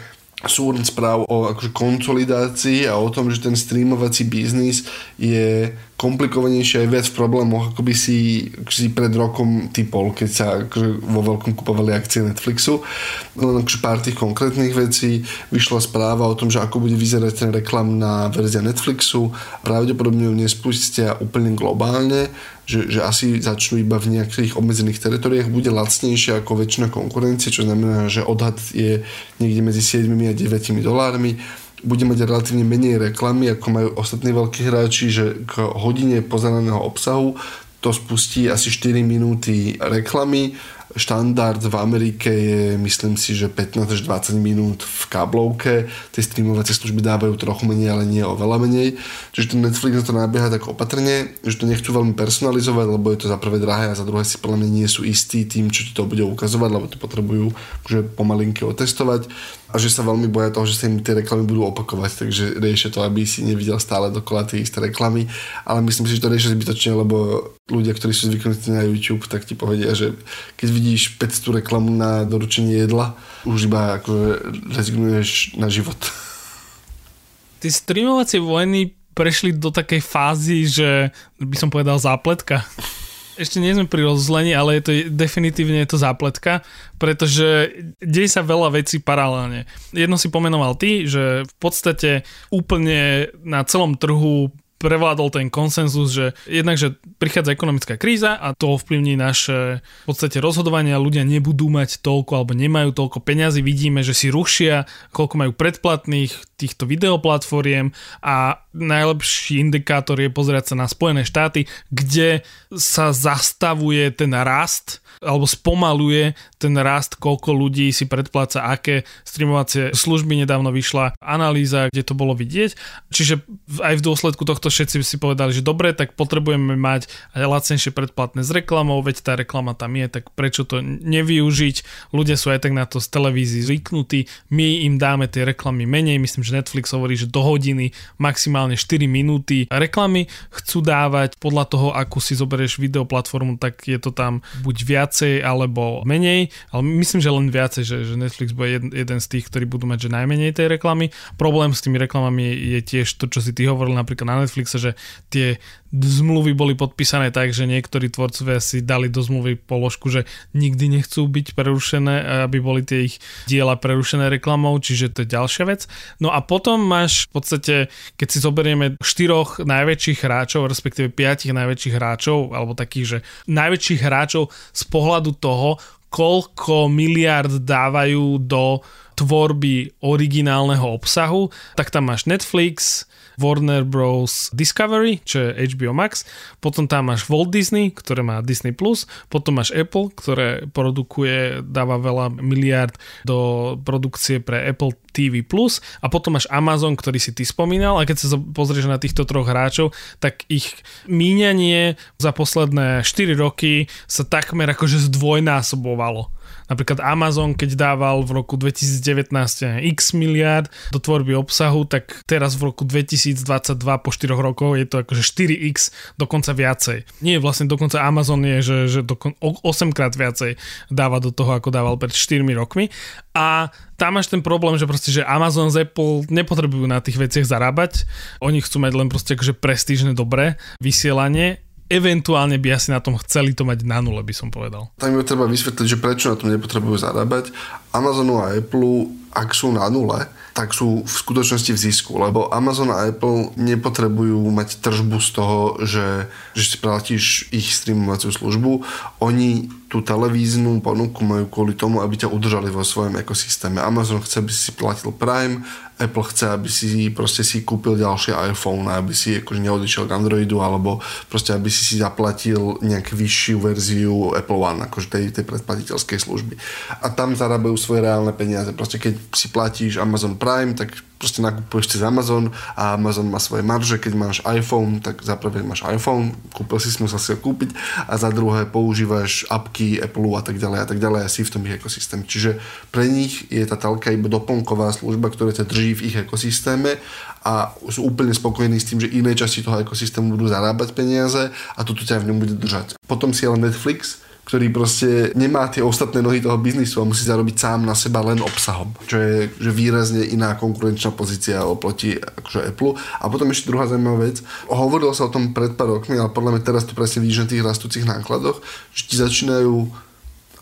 súrn správ o akože konsolidácii a o tom, že ten streamovací biznis je komplikovanejšie aj viac v problémoch, ako by si, si pred rokom typol, keď sa akože vo veľkom kupovali akcie Netflixu. Len akože pár tých konkrétnych vecí. Vyšla správa o tom, že ako bude vyzerať ten reklamná verzia Netflixu. Pravdepodobne ju nespustia úplne globálne, že, že asi začnú iba v nejakých obmedzených teritoriách, bude lacnejšia ako väčšina konkurencie, čo znamená, že odhad je niekde medzi 7 a 9 dolármi. Bude mať relatívne menej reklamy, ako majú ostatní veľkí hráči, že k hodine pozeraného obsahu to spustí asi 4 minúty reklamy štandard v Amerike je, myslím si, že 15 až 20 minút v káblovke. Tie streamovacie služby dávajú trochu menej, ale nie oveľa menej. Čiže ten Netflix na to nabieha tak opatrne, že to nechcú veľmi personalizovať, lebo je to za prvé drahé a za druhé si podľa mňa nie sú istí tým, čo ti to bude ukazovať, lebo to potrebujú že pomalinky otestovať a že sa veľmi boja toho, že sa im tie reklamy budú opakovať, takže riešia to, aby si nevidel stále dokola tie isté reklamy, ale myslím si, že to riešia zbytočne, lebo ľudia, ktorí sú zvyknutí na YouTube, tak ti povedia, že keď vidíš 500 reklamu na doručenie jedla, už iba ako rezignuješ na život. Ty streamovacie vojny prešli do takej fázy, že by som povedal zápletka ešte nie sme pri rozlení, ale je to definitívne je to zápletka, pretože deje sa veľa vecí paralelne. Jedno si pomenoval ty, že v podstate úplne na celom trhu prevládol ten konsenzus, že jednak, že prichádza ekonomická kríza a to ovplyvní naše v podstate rozhodovania, ľudia nebudú mať toľko alebo nemajú toľko peňazí, vidíme, že si rušia, koľko majú predplatných týchto videoplatformiem a najlepší indikátor je pozerať sa na Spojené štáty, kde sa zastavuje ten rast alebo spomaluje ten rast, koľko ľudí si predpláca aké streamovacie služby. Nedávno vyšla analýza, kde to bolo vidieť. Čiže aj v dôsledku tohto všetci si povedali, že dobre, tak potrebujeme mať aj lacnejšie predplatné s reklamou, veď tá reklama tam je, tak prečo to nevyužiť? Ľudia sú aj tak na to z televízii zvyknutí, my im dáme tie reklamy menej, myslím, že Netflix hovorí, že do hodiny, maximálne 4 minúty reklamy chcú dávať podľa toho, ako si zoberieš videoplatformu, tak je to tam buď viac viacej alebo menej, ale myslím, že len viacej, že, že Netflix bude jeden, jeden z tých, ktorí budú mať že najmenej tej reklamy. Problém s tými reklamami je, je tiež to, čo si ty hovoril napríklad na Netflixe, že tie zmluvy boli podpísané tak, že niektorí tvorcovia si dali do zmluvy položku, že nikdy nechcú byť prerušené, aby boli tie ich diela prerušené reklamou, čiže to je ďalšia vec. No a potom máš v podstate, keď si zoberieme štyroch najväčších hráčov, respektíve piatich najväčších hráčov, alebo takých, že najväčších hráčov z pohľadu toho, koľko miliard dávajú do tvorby originálneho obsahu, tak tam máš Netflix, Warner Bros. Discovery, čo je HBO Max, potom tam máš Walt Disney, ktoré má Disney+, Plus, potom máš Apple, ktoré produkuje, dáva veľa miliard do produkcie pre Apple TV+, Plus a potom máš Amazon, ktorý si ty spomínal a keď sa pozrieš na týchto troch hráčov, tak ich míňanie za posledné 4 roky sa takmer akože zdvojnásobovalo. Napríklad Amazon, keď dával v roku 2019 x miliard do tvorby obsahu, tak teraz v roku 2022 po 4 rokov je to akože 4x, dokonca viacej. Nie, vlastne dokonca Amazon je, že, že dokon, 8 krát viacej dáva do toho, ako dával pred 4 rokmi. A tam máš ten problém, že proste, že Amazon z Apple nepotrebujú na tých veciach zarábať. Oni chcú mať len proste akože prestížne dobré vysielanie eventuálne by asi na tom chceli to mať na nule, by som povedal. Tam je treba vysvetliť, že prečo na tom nepotrebujú zarábať. Amazonu a Apple, ak sú na nule, tak sú v skutočnosti v zisku, lebo Amazon a Apple nepotrebujú mať tržbu z toho, že, že si platíš ich streamovaciu službu. Oni tú televíznu ponuku majú kvôli tomu, aby ťa udržali vo svojom ekosystéme. Amazon chce, aby si platil Prime, Apple chce, aby si proste si kúpil ďalšie iPhone, aby si akože neodišiel k Androidu, alebo proste aby si si zaplatil nejakú vyššiu verziu Apple One, akože tej, tej predplatiteľskej služby. A tam zarábajú svoje reálne peniaze. Proste keď si platíš Amazon Prime, tak proste nakupuješ cez Amazon a Amazon má svoje marže, keď máš iPhone, tak za prvé máš iPhone, kúpil si, musel si ho kúpiť a za druhé používaš apky Apple a tak ďalej a tak ďalej a si v tom ich ekosystém. Čiže pre nich je tá telka iba doplnková služba, ktorá ťa drží v ich ekosystéme a sú úplne spokojní s tým, že iné časti toho ekosystému budú zarábať peniaze a toto ťa v ňom bude držať. Potom si ale Netflix, ktorý proste nemá tie ostatné nohy toho biznisu a musí zarobiť sám na seba len obsahom, čo je že výrazne iná konkurenčná pozícia oproti akože Apple. A potom ešte druhá zaujímavá vec. Hovorilo sa o tom pred pár rokmi, ale podľa mňa teraz to presne vidíš na tých rastúcich nákladoch, že ti začínajú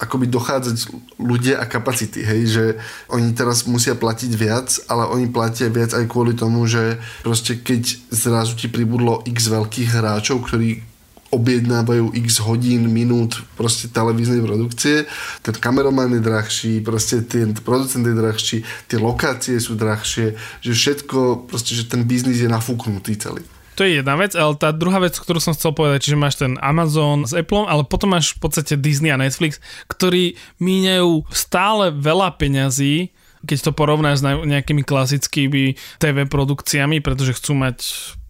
akoby dochádzať ľudia a kapacity, hej, že oni teraz musia platiť viac, ale oni platia viac aj kvôli tomu, že proste keď zrazu ti pribudlo x veľkých hráčov, ktorí objednávajú x hodín, minút proste televíznej produkcie. Ten kameraman je drahší, proste ten producent je drahší, tie lokácie sú drahšie, že všetko, proste, že ten biznis je nafúknutý celý. To je jedna vec, ale tá druhá vec, ktorú som chcel povedať, čiže máš ten Amazon s Apple, ale potom máš v podstate Disney a Netflix, ktorí míňajú stále veľa peňazí keď to porovnáš s nejakými klasickými TV produkciami, pretože chcú mať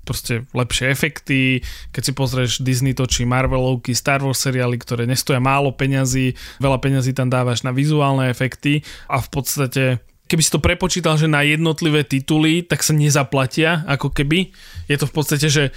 proste lepšie efekty, keď si pozrieš Disney točí Marvelovky, Star Wars seriály, ktoré nestoja málo peňazí, veľa peňazí tam dávaš na vizuálne efekty a v podstate keby si to prepočítal, že na jednotlivé tituly, tak sa nezaplatia, ako keby. Je to v podstate, že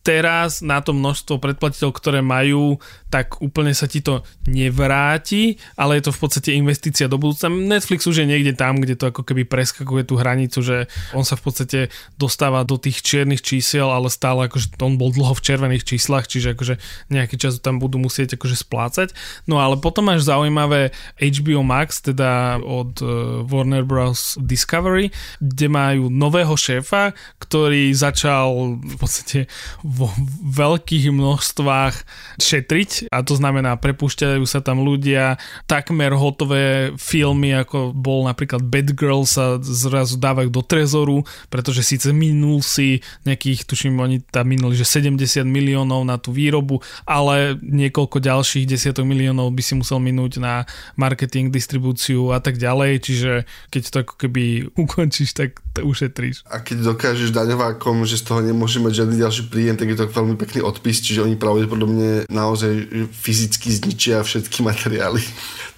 teraz na to množstvo predplatiteľov, ktoré majú, tak úplne sa ti to nevráti, ale je to v podstate investícia do budúcna. Netflix už je niekde tam, kde to ako keby preskakuje tú hranicu, že on sa v podstate dostáva do tých čiernych čísiel, ale stále akože on bol dlho v červených číslach, čiže akože nejaký čas tam budú musieť akože splácať. No ale potom máš zaujímavé HBO Max, teda od uh, Warner Bros. Discovery, kde majú nového šéfa, ktorý začal v podstate vo veľkých množstvách šetriť a to znamená prepúšťajú sa tam ľudia, takmer hotové filmy ako bol napríklad Bad Girl sa zrazu dávajú do trezoru, pretože síce minul si nejakých, tuším oni tam minuli, že 70 miliónov na tú výrobu, ale niekoľko ďalších desiatok miliónov by si musel minúť na marketing, distribúciu a tak ďalej, čiže keď to ako keby ukončíš, tak to ušetríš. A keď dokážeš daňovákom, že z toho nemôže mať žiadny ďalší príjem, tak je to veľmi pekný odpis, čiže oni pravdepodobne naozaj fyzicky zničia všetky materiály.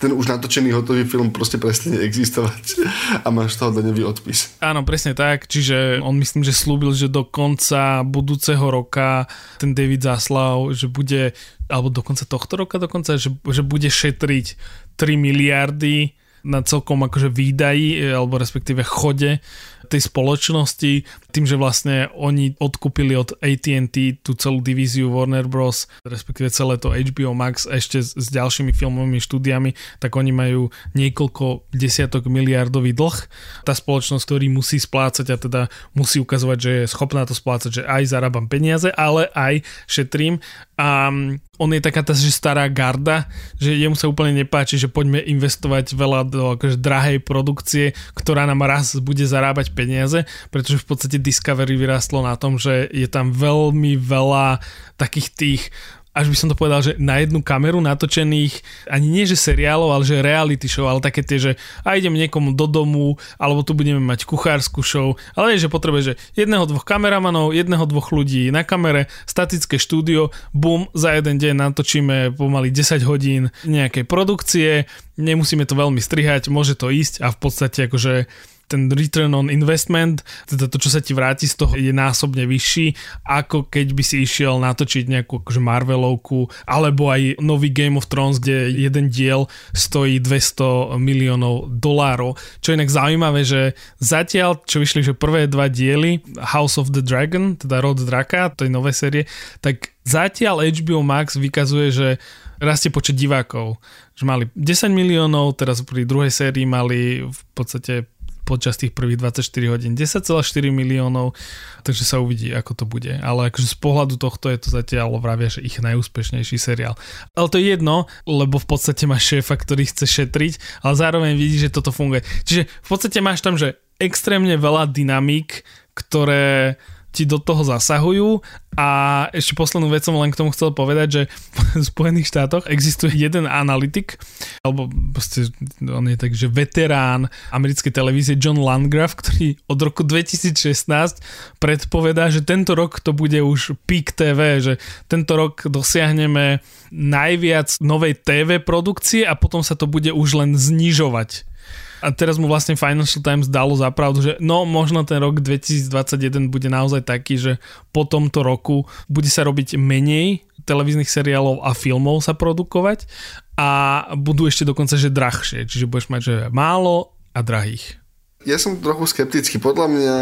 Ten už natočený hotový film proste prestane existovať a máš toho daňový odpis. Áno, presne tak, čiže on myslím, že slúbil, že do konca budúceho roka ten David Zaslav, že bude, alebo do konca tohto roka dokonca, že, že bude šetriť 3 miliardy na celkom akože výdaji, alebo respektíve chode tej spoločnosti, tým, že vlastne oni odkúpili od AT&T tú celú divíziu Warner Bros., respektíve celé to HBO Max ešte s, s ďalšími filmovými štúdiami, tak oni majú niekoľko desiatok miliardový dlh. Tá spoločnosť, ktorý musí splácať a teda musí ukazovať, že je schopná to splácať, že aj zarábam peniaze, ale aj šetrím a on je taká tá, že stará garda, že jemu sa úplne nepáči, že poďme investovať veľa do akože drahej produkcie, ktorá nám raz bude zarábať peniaze, pretože v podstate Discovery vyrástlo na tom, že je tam veľmi veľa takých tých až by som to povedal, že na jednu kameru natočených, ani nie že seriálov, ale že reality show, ale také tie, že a idem niekomu do domu, alebo tu budeme mať kuchárskú show, ale je, že potrebuje, že jedného, dvoch kameramanov, jedného, dvoch ľudí na kamere, statické štúdio, bum, za jeden deň natočíme pomaly 10 hodín nejakej produkcie, nemusíme to veľmi strihať, môže to ísť a v podstate akože ten return on investment, teda to, čo sa ti vráti z toho, je násobne vyšší, ako keď by si išiel natočiť nejakú akože Marvelovku, alebo aj nový Game of Thrones, kde jeden diel stojí 200 miliónov dolárov. Čo je inak zaujímavé, že zatiaľ, čo vyšli, že prvé dva diely House of the Dragon, teda Rod Draka, to je nové série, tak zatiaľ HBO Max vykazuje, že rastie počet divákov. Že mali 10 miliónov, teraz pri druhej sérii mali v podstate počas tých prvých 24 hodín 10,4 miliónov, takže sa uvidí, ako to bude. Ale akože z pohľadu tohto je to zatiaľ vravia, že ich najúspešnejší seriál. Ale to je jedno, lebo v podstate máš šéfa, ktorý chce šetriť, ale zároveň vidí, že toto funguje. Čiže v podstate máš tam, že extrémne veľa dynamík, ktoré ti do toho zasahujú a ešte poslednú vec som len k tomu chcel povedať, že v Spojených štátoch existuje jeden analytik, alebo proste on je tak, že veterán americkej televízie John Landgraf, ktorý od roku 2016 predpovedá, že tento rok to bude už peak TV, že tento rok dosiahneme najviac novej TV produkcie a potom sa to bude už len znižovať a teraz mu vlastne Financial Times dalo zapravdu, že no možno ten rok 2021 bude naozaj taký, že po tomto roku bude sa robiť menej televíznych seriálov a filmov sa produkovať a budú ešte dokonca, že drahšie. Čiže budeš mať, že málo a drahých. Ja som trochu skeptický. Podľa mňa,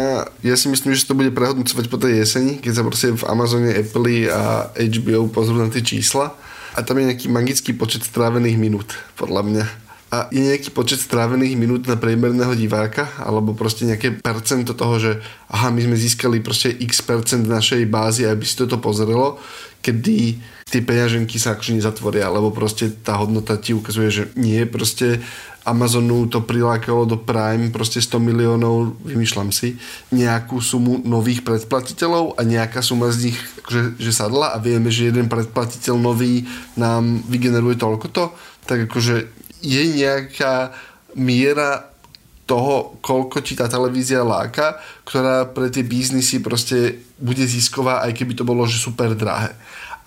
ja si myslím, že to bude prehodnocovať po tej jeseni, keď sa proste v Amazone, Apple a HBO pozrú na tie čísla a tam je nejaký magický počet strávených minút, podľa mňa a je nejaký počet strávených minút na priemerného diváka, alebo proste nejaké percento toho, že aha, my sme získali proste x percent našej bázy, aby si toto pozrelo, kedy tie peňaženky sa akože nezatvoria, lebo proste tá hodnota ti ukazuje, že nie, proste Amazonu to prilákalo do Prime proste 100 miliónov, vymýšľam si, nejakú sumu nových predplatiteľov a nejaká suma z nich akože, že sadla a vieme, že jeden predplatiteľ nový nám vygeneruje toľko to, tak akože je nejaká miera toho, koľko ti tá televízia láka, ktorá pre tie biznisy proste bude zisková, aj keby to bolo, že super drahé.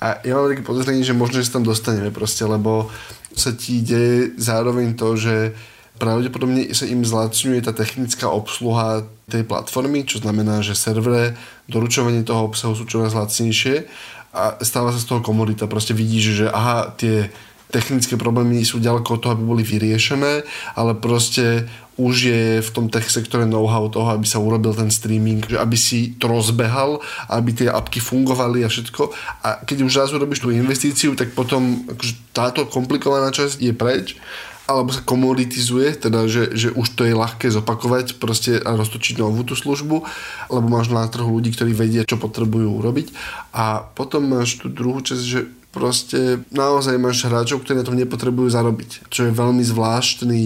A ja mám také podozrenie, že možno, že sa tam dostaneme proste, lebo sa ti ide zároveň to, že pravdepodobne sa im zlacňuje tá technická obsluha tej platformy, čo znamená, že servere, doručovanie toho obsahu sú čoraz lacnejšie a stáva sa z toho komodita. Proste vidíš, že aha, tie technické problémy sú ďaleko od toho, aby boli vyriešené, ale proste už je v tom tech sektore know-how toho, aby sa urobil ten streaming, že aby si to rozbehal, aby tie apky fungovali a všetko. A keď už raz urobíš tú investíciu, tak potom akože táto komplikovaná časť je preč alebo sa komoditizuje, teda že, že už to je ľahké zopakovať proste a roztočiť novú tú službu, lebo máš na trhu ľudí, ktorí vedia, čo potrebujú urobiť. A potom máš tú druhú časť, že proste naozaj máš hráčov, ktorí na tom nepotrebujú zarobiť. Čo je veľmi zvláštny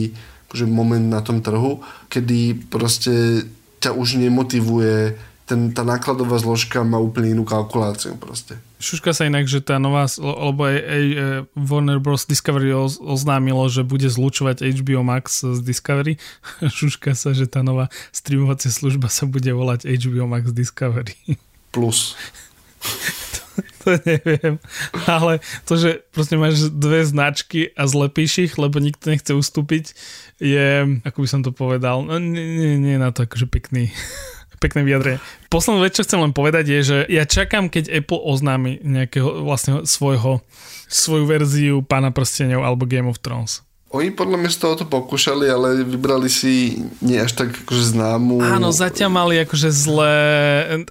akože moment na tom trhu, kedy proste ťa už nemotivuje ten, tá nákladová zložka má úplne inú kalkuláciu proste. Šuška sa inak, že tá nová, lebo aj, aj e, Warner Bros. Discovery oznámilo, že bude zlučovať HBO Max z Discovery. Šuška sa, že tá nová streamovacia služba sa bude volať HBO Max Discovery. Plus. to neviem. Ale to, že proste máš dve značky a zlepíš ich, lebo nikto nechce ustúpiť, je, ako by som to povedal, no, nie, nie, nie na to akože pekný pekné vyjadrenie. Poslednú vec, čo chcem len povedať je, že ja čakám, keď Apple oznámi nejakého vlastne svojho, svoju verziu Pána prstenov alebo Game of Thrones. Oni podľa mňa z toho to pokúšali, ale vybrali si nie až tak akože známu... Áno, zatiaľ mali akože zlé...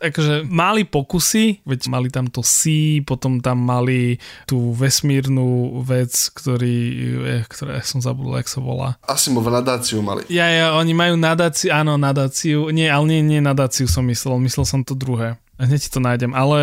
Akože mali pokusy, veď mali tam to C, potom tam mali tú vesmírnu vec, ktorý... Eh, ktoré som zabudol, jak sa volá. Asimov nadáciu mali. Ja, ja, oni majú nadáciu, áno, nadáciu. Nie, ale nie, nie nadáciu som myslel, myslel som to druhé. Hneď ti to nájdem, ale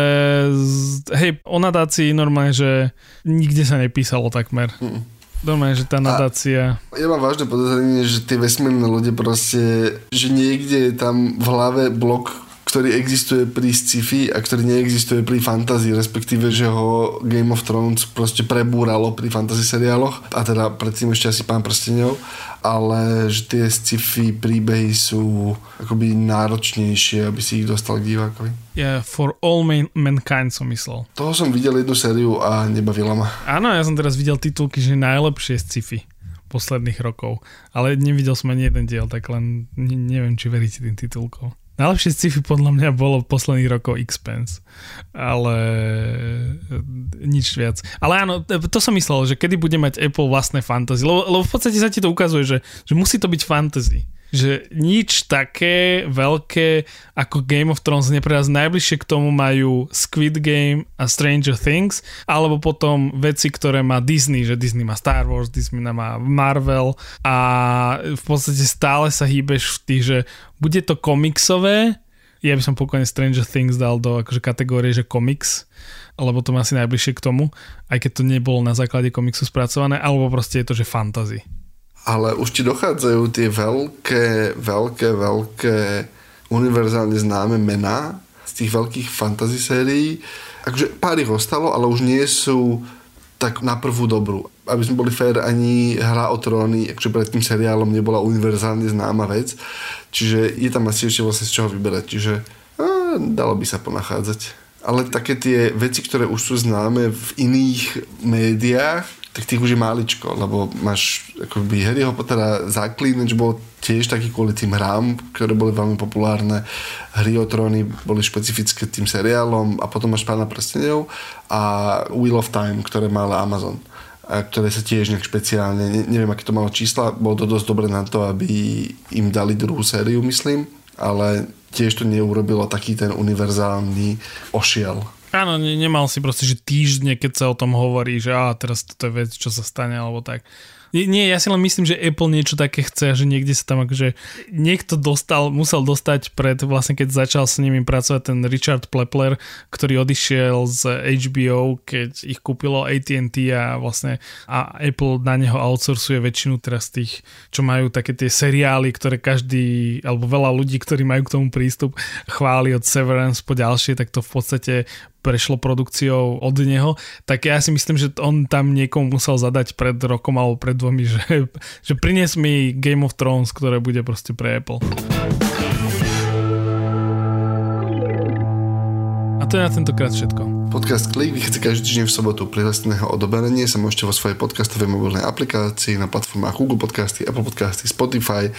hej, o nadácii normálne, že nikde sa nepísalo takmer. Mm. Doma, že tá nadácia... A ja mám vážne podozrenie, že tie vesmírne lode proste, že niekde je tam v hlave blok, ktorý existuje pri sci-fi a ktorý neexistuje pri fantasy, respektíve, že ho Game of Thrones proste prebúralo pri fantasy seriáloch. A teda predtým ešte asi Pán prstenov ale že tie sci-fi príbehy sú akoby náročnejšie, aby si ich dostal k divákovi. Yeah, for all man- mankind som myslel. Toho som videl jednu sériu a nebavila ma. Áno, ja som teraz videl titulky, že najlepšie sci-fi posledných rokov, ale nevidel som ani jeden diel, tak len neviem, či veríte tým titulkom. Najlepšie sci-fi podľa mňa bolo v posledných rokoch Expense, ale nič viac. Ale áno, to som myslel, že kedy bude mať Apple vlastné fantasy, lebo, lebo v podstate sa ti to ukazuje, že, že musí to byť fantasy že nič také veľké ako Game of Thrones nepreraz. Najbližšie k tomu majú Squid Game a Stranger Things, alebo potom veci, ktoré má Disney, že Disney má Star Wars, Disney má Marvel a v podstate stále sa hýbeš v tých, že bude to komiksové, ja by som pokojne Stranger Things dal do akože kategórie, že komiks, lebo to má asi najbližšie k tomu, aj keď to nebolo na základe komiksu spracované, alebo proste je to, že fantasy ale už ti dochádzajú tie veľké, veľké, veľké univerzálne známe mená z tých veľkých fantasy sérií. Akože pár ich ostalo, ale už nie sú tak na prvú dobrú. Aby sme boli fér, ani Hra o tróny, akože pred tým seriálom nebola univerzálne známa vec. Čiže je tam asi ešte vlastne z čoho vyberať. Čiže á, dalo by sa ponachádzať. Ale také tie veci, ktoré už sú známe v iných médiách, tak tých už je máličko, lebo máš akoby Harryho Pottera Zaklínač bol tiež taký kvôli tým hrám, ktoré boli veľmi populárne. Hry o tróny boli špecifické tým seriálom a potom máš Pána prstenov a Wheel of Time, ktoré mal Amazon a ktoré sa tiež nejak špeciálne, ne, neviem aké to malo čísla, bolo to dosť dobre na to, aby im dali druhú sériu, myslím, ale tiež to neurobilo taký ten univerzálny ošiel Áno, ne, nemal si proste, že týždne, keď sa o tom hovorí, že á, teraz toto je vec, čo sa stane, alebo tak. Nie, ja si len myslím, že Apple niečo také chce, že niekde sa tam akože niekto dostal, musel dostať pred, vlastne keď začal s nimi pracovať ten Richard Plepler, ktorý odišiel z HBO, keď ich kúpilo AT&T a vlastne a Apple na neho outsourcuje väčšinu teraz tých, čo majú také tie seriály, ktoré každý, alebo veľa ľudí, ktorí majú k tomu prístup, chváli od Severance po ďalšie, tak to v podstate prešlo produkciou od neho, tak ja si myslím, že on tam niekomu musel zadať pred rokom alebo pred dvomi, že, že prinies mi Game of Thrones, ktoré bude proste pre Apple. A to je na tentokrát všetko. Podcast Klik vychádza každý týždeň v sobotu. Prihláseného odoberenie sa môžete vo svojej podcastovej mobilnej aplikácii na platformách Google Podcasty, Apple Podcasty, Spotify,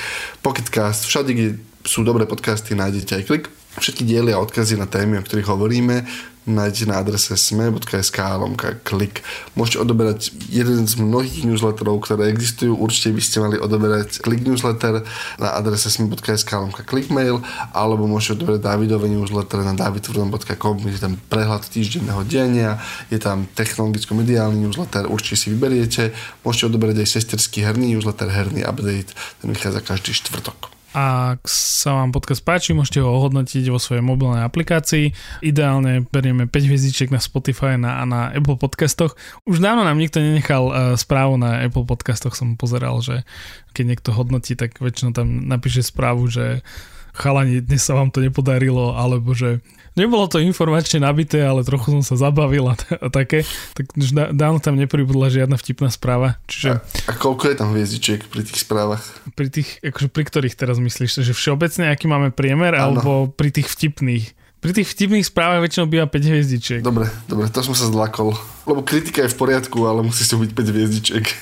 Pocketcast, všade, kde sú dobré podcasty, nájdete aj Klik. Všetky diely a odkazy na témy, o ktorých hovoríme, nájdete na adrese sme.sk lomka klik. Môžete odoberať jeden z mnohých newsletterov, ktoré existujú. Určite by ste mali odoberať klik newsletter na adrese sme.sk lomka klikmail alebo môžete odoberať Davidové newsletter na davidtvrdom.com je tam prehľad týždenného denia, je tam technologicko-mediálny newsletter, určite si vyberiete. Môžete odoberať aj sesterský herný newsletter, herný update, ten vychádza každý štvrtok. Ak sa vám podcast páči, môžete ho ohodnotiť vo svojej mobilnej aplikácii. Ideálne berieme 5 hviezdičiek na Spotify a na Apple podcastoch. Už dávno nám nikto nenechal uh, správu na Apple podcastoch, som pozeral, že keď niekto hodnotí, tak väčšinou tam napíše správu, že chalani, dnes sa vám to nepodarilo, alebo že Nebolo to informačne nabité, ale trochu som sa zabavil a, t- a také. Tak dávno tam nepribudla žiadna vtipná správa. Čiže... A, a koľko je tam hviezdičiek pri tých správach? Pri tých, akože pri ktorých teraz myslíš? Že všeobecne, aký máme priemer, ano. alebo pri tých vtipných? Pri tých vtipných správach väčšinou býva 5 hviezdičiek. Dobre, dobre, to som sa zlakol. Lebo kritika je v poriadku, ale musí to byť 5 hviezdičiek.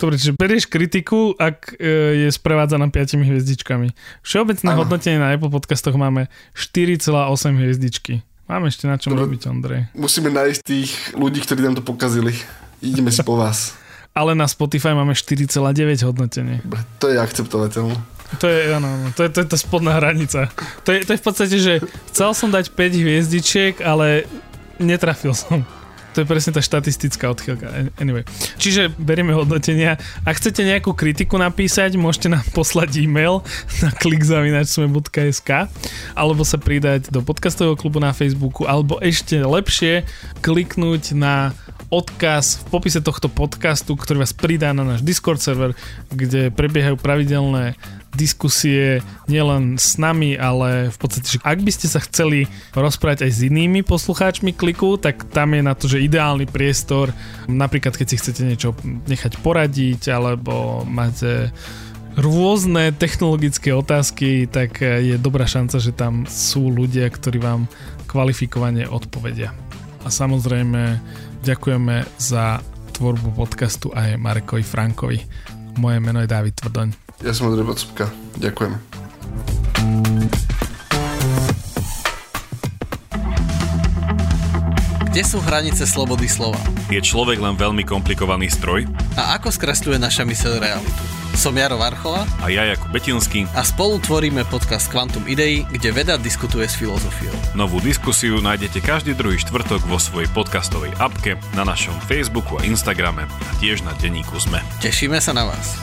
Dobre, čiže berieš kritiku, ak e, je sprevádzaná 5 hviezdičkami. Všeobecné ano. hodnotenie na Apple podcastoch máme 4,8 hviezdičky. Máme ešte na čom Dobre, robiť, Ondrej. Musíme nájsť tých ľudí, ktorí nám to pokazili. Ideme si po vás. Ale na Spotify máme 4,9 hodnotenie. Dobre, to je akceptovateľné. To je, áno, to je, to je tá spodná hranica. To je, to je v podstate, že chcel som dať 5 hviezdičiek, ale netrafil som. To je presne tá štatistická odchýlka. Anyway. Čiže berieme hodnotenia. Ak chcete nejakú kritiku napísať, môžete nám poslať e-mail na klikzavinačsme.sk alebo sa pridať do podcastového klubu na Facebooku alebo ešte lepšie kliknúť na odkaz v popise tohto podcastu, ktorý vás pridá na náš Discord server, kde prebiehajú pravidelné diskusie nielen s nami, ale v podstate, že ak by ste sa chceli rozprávať aj s inými poslucháčmi kliku, tak tam je na to, že ideálny priestor, napríklad keď si chcete niečo nechať poradiť, alebo máte rôzne technologické otázky, tak je dobrá šanca, že tam sú ľudia, ktorí vám kvalifikovane odpovedia. A samozrejme ďakujeme za tvorbu podcastu aj Marekovi Frankovi. Moje meno je David Tvrdoň. Ja som Andrej Bacupka. Ďakujem. Kde sú hranice slobody slova? Je človek len veľmi komplikovaný stroj? A ako skresľuje naša myseľ realitu? Som Jaro Varchola a ja Jakub Betinský a spolu tvoríme podcast Quantum Idei, kde veda diskutuje s filozofiou. Novú diskusiu nájdete každý druhý štvrtok vo svojej podcastovej apke, na našom Facebooku a Instagrame a tiež na denníku ZME. Tešíme sa na vás.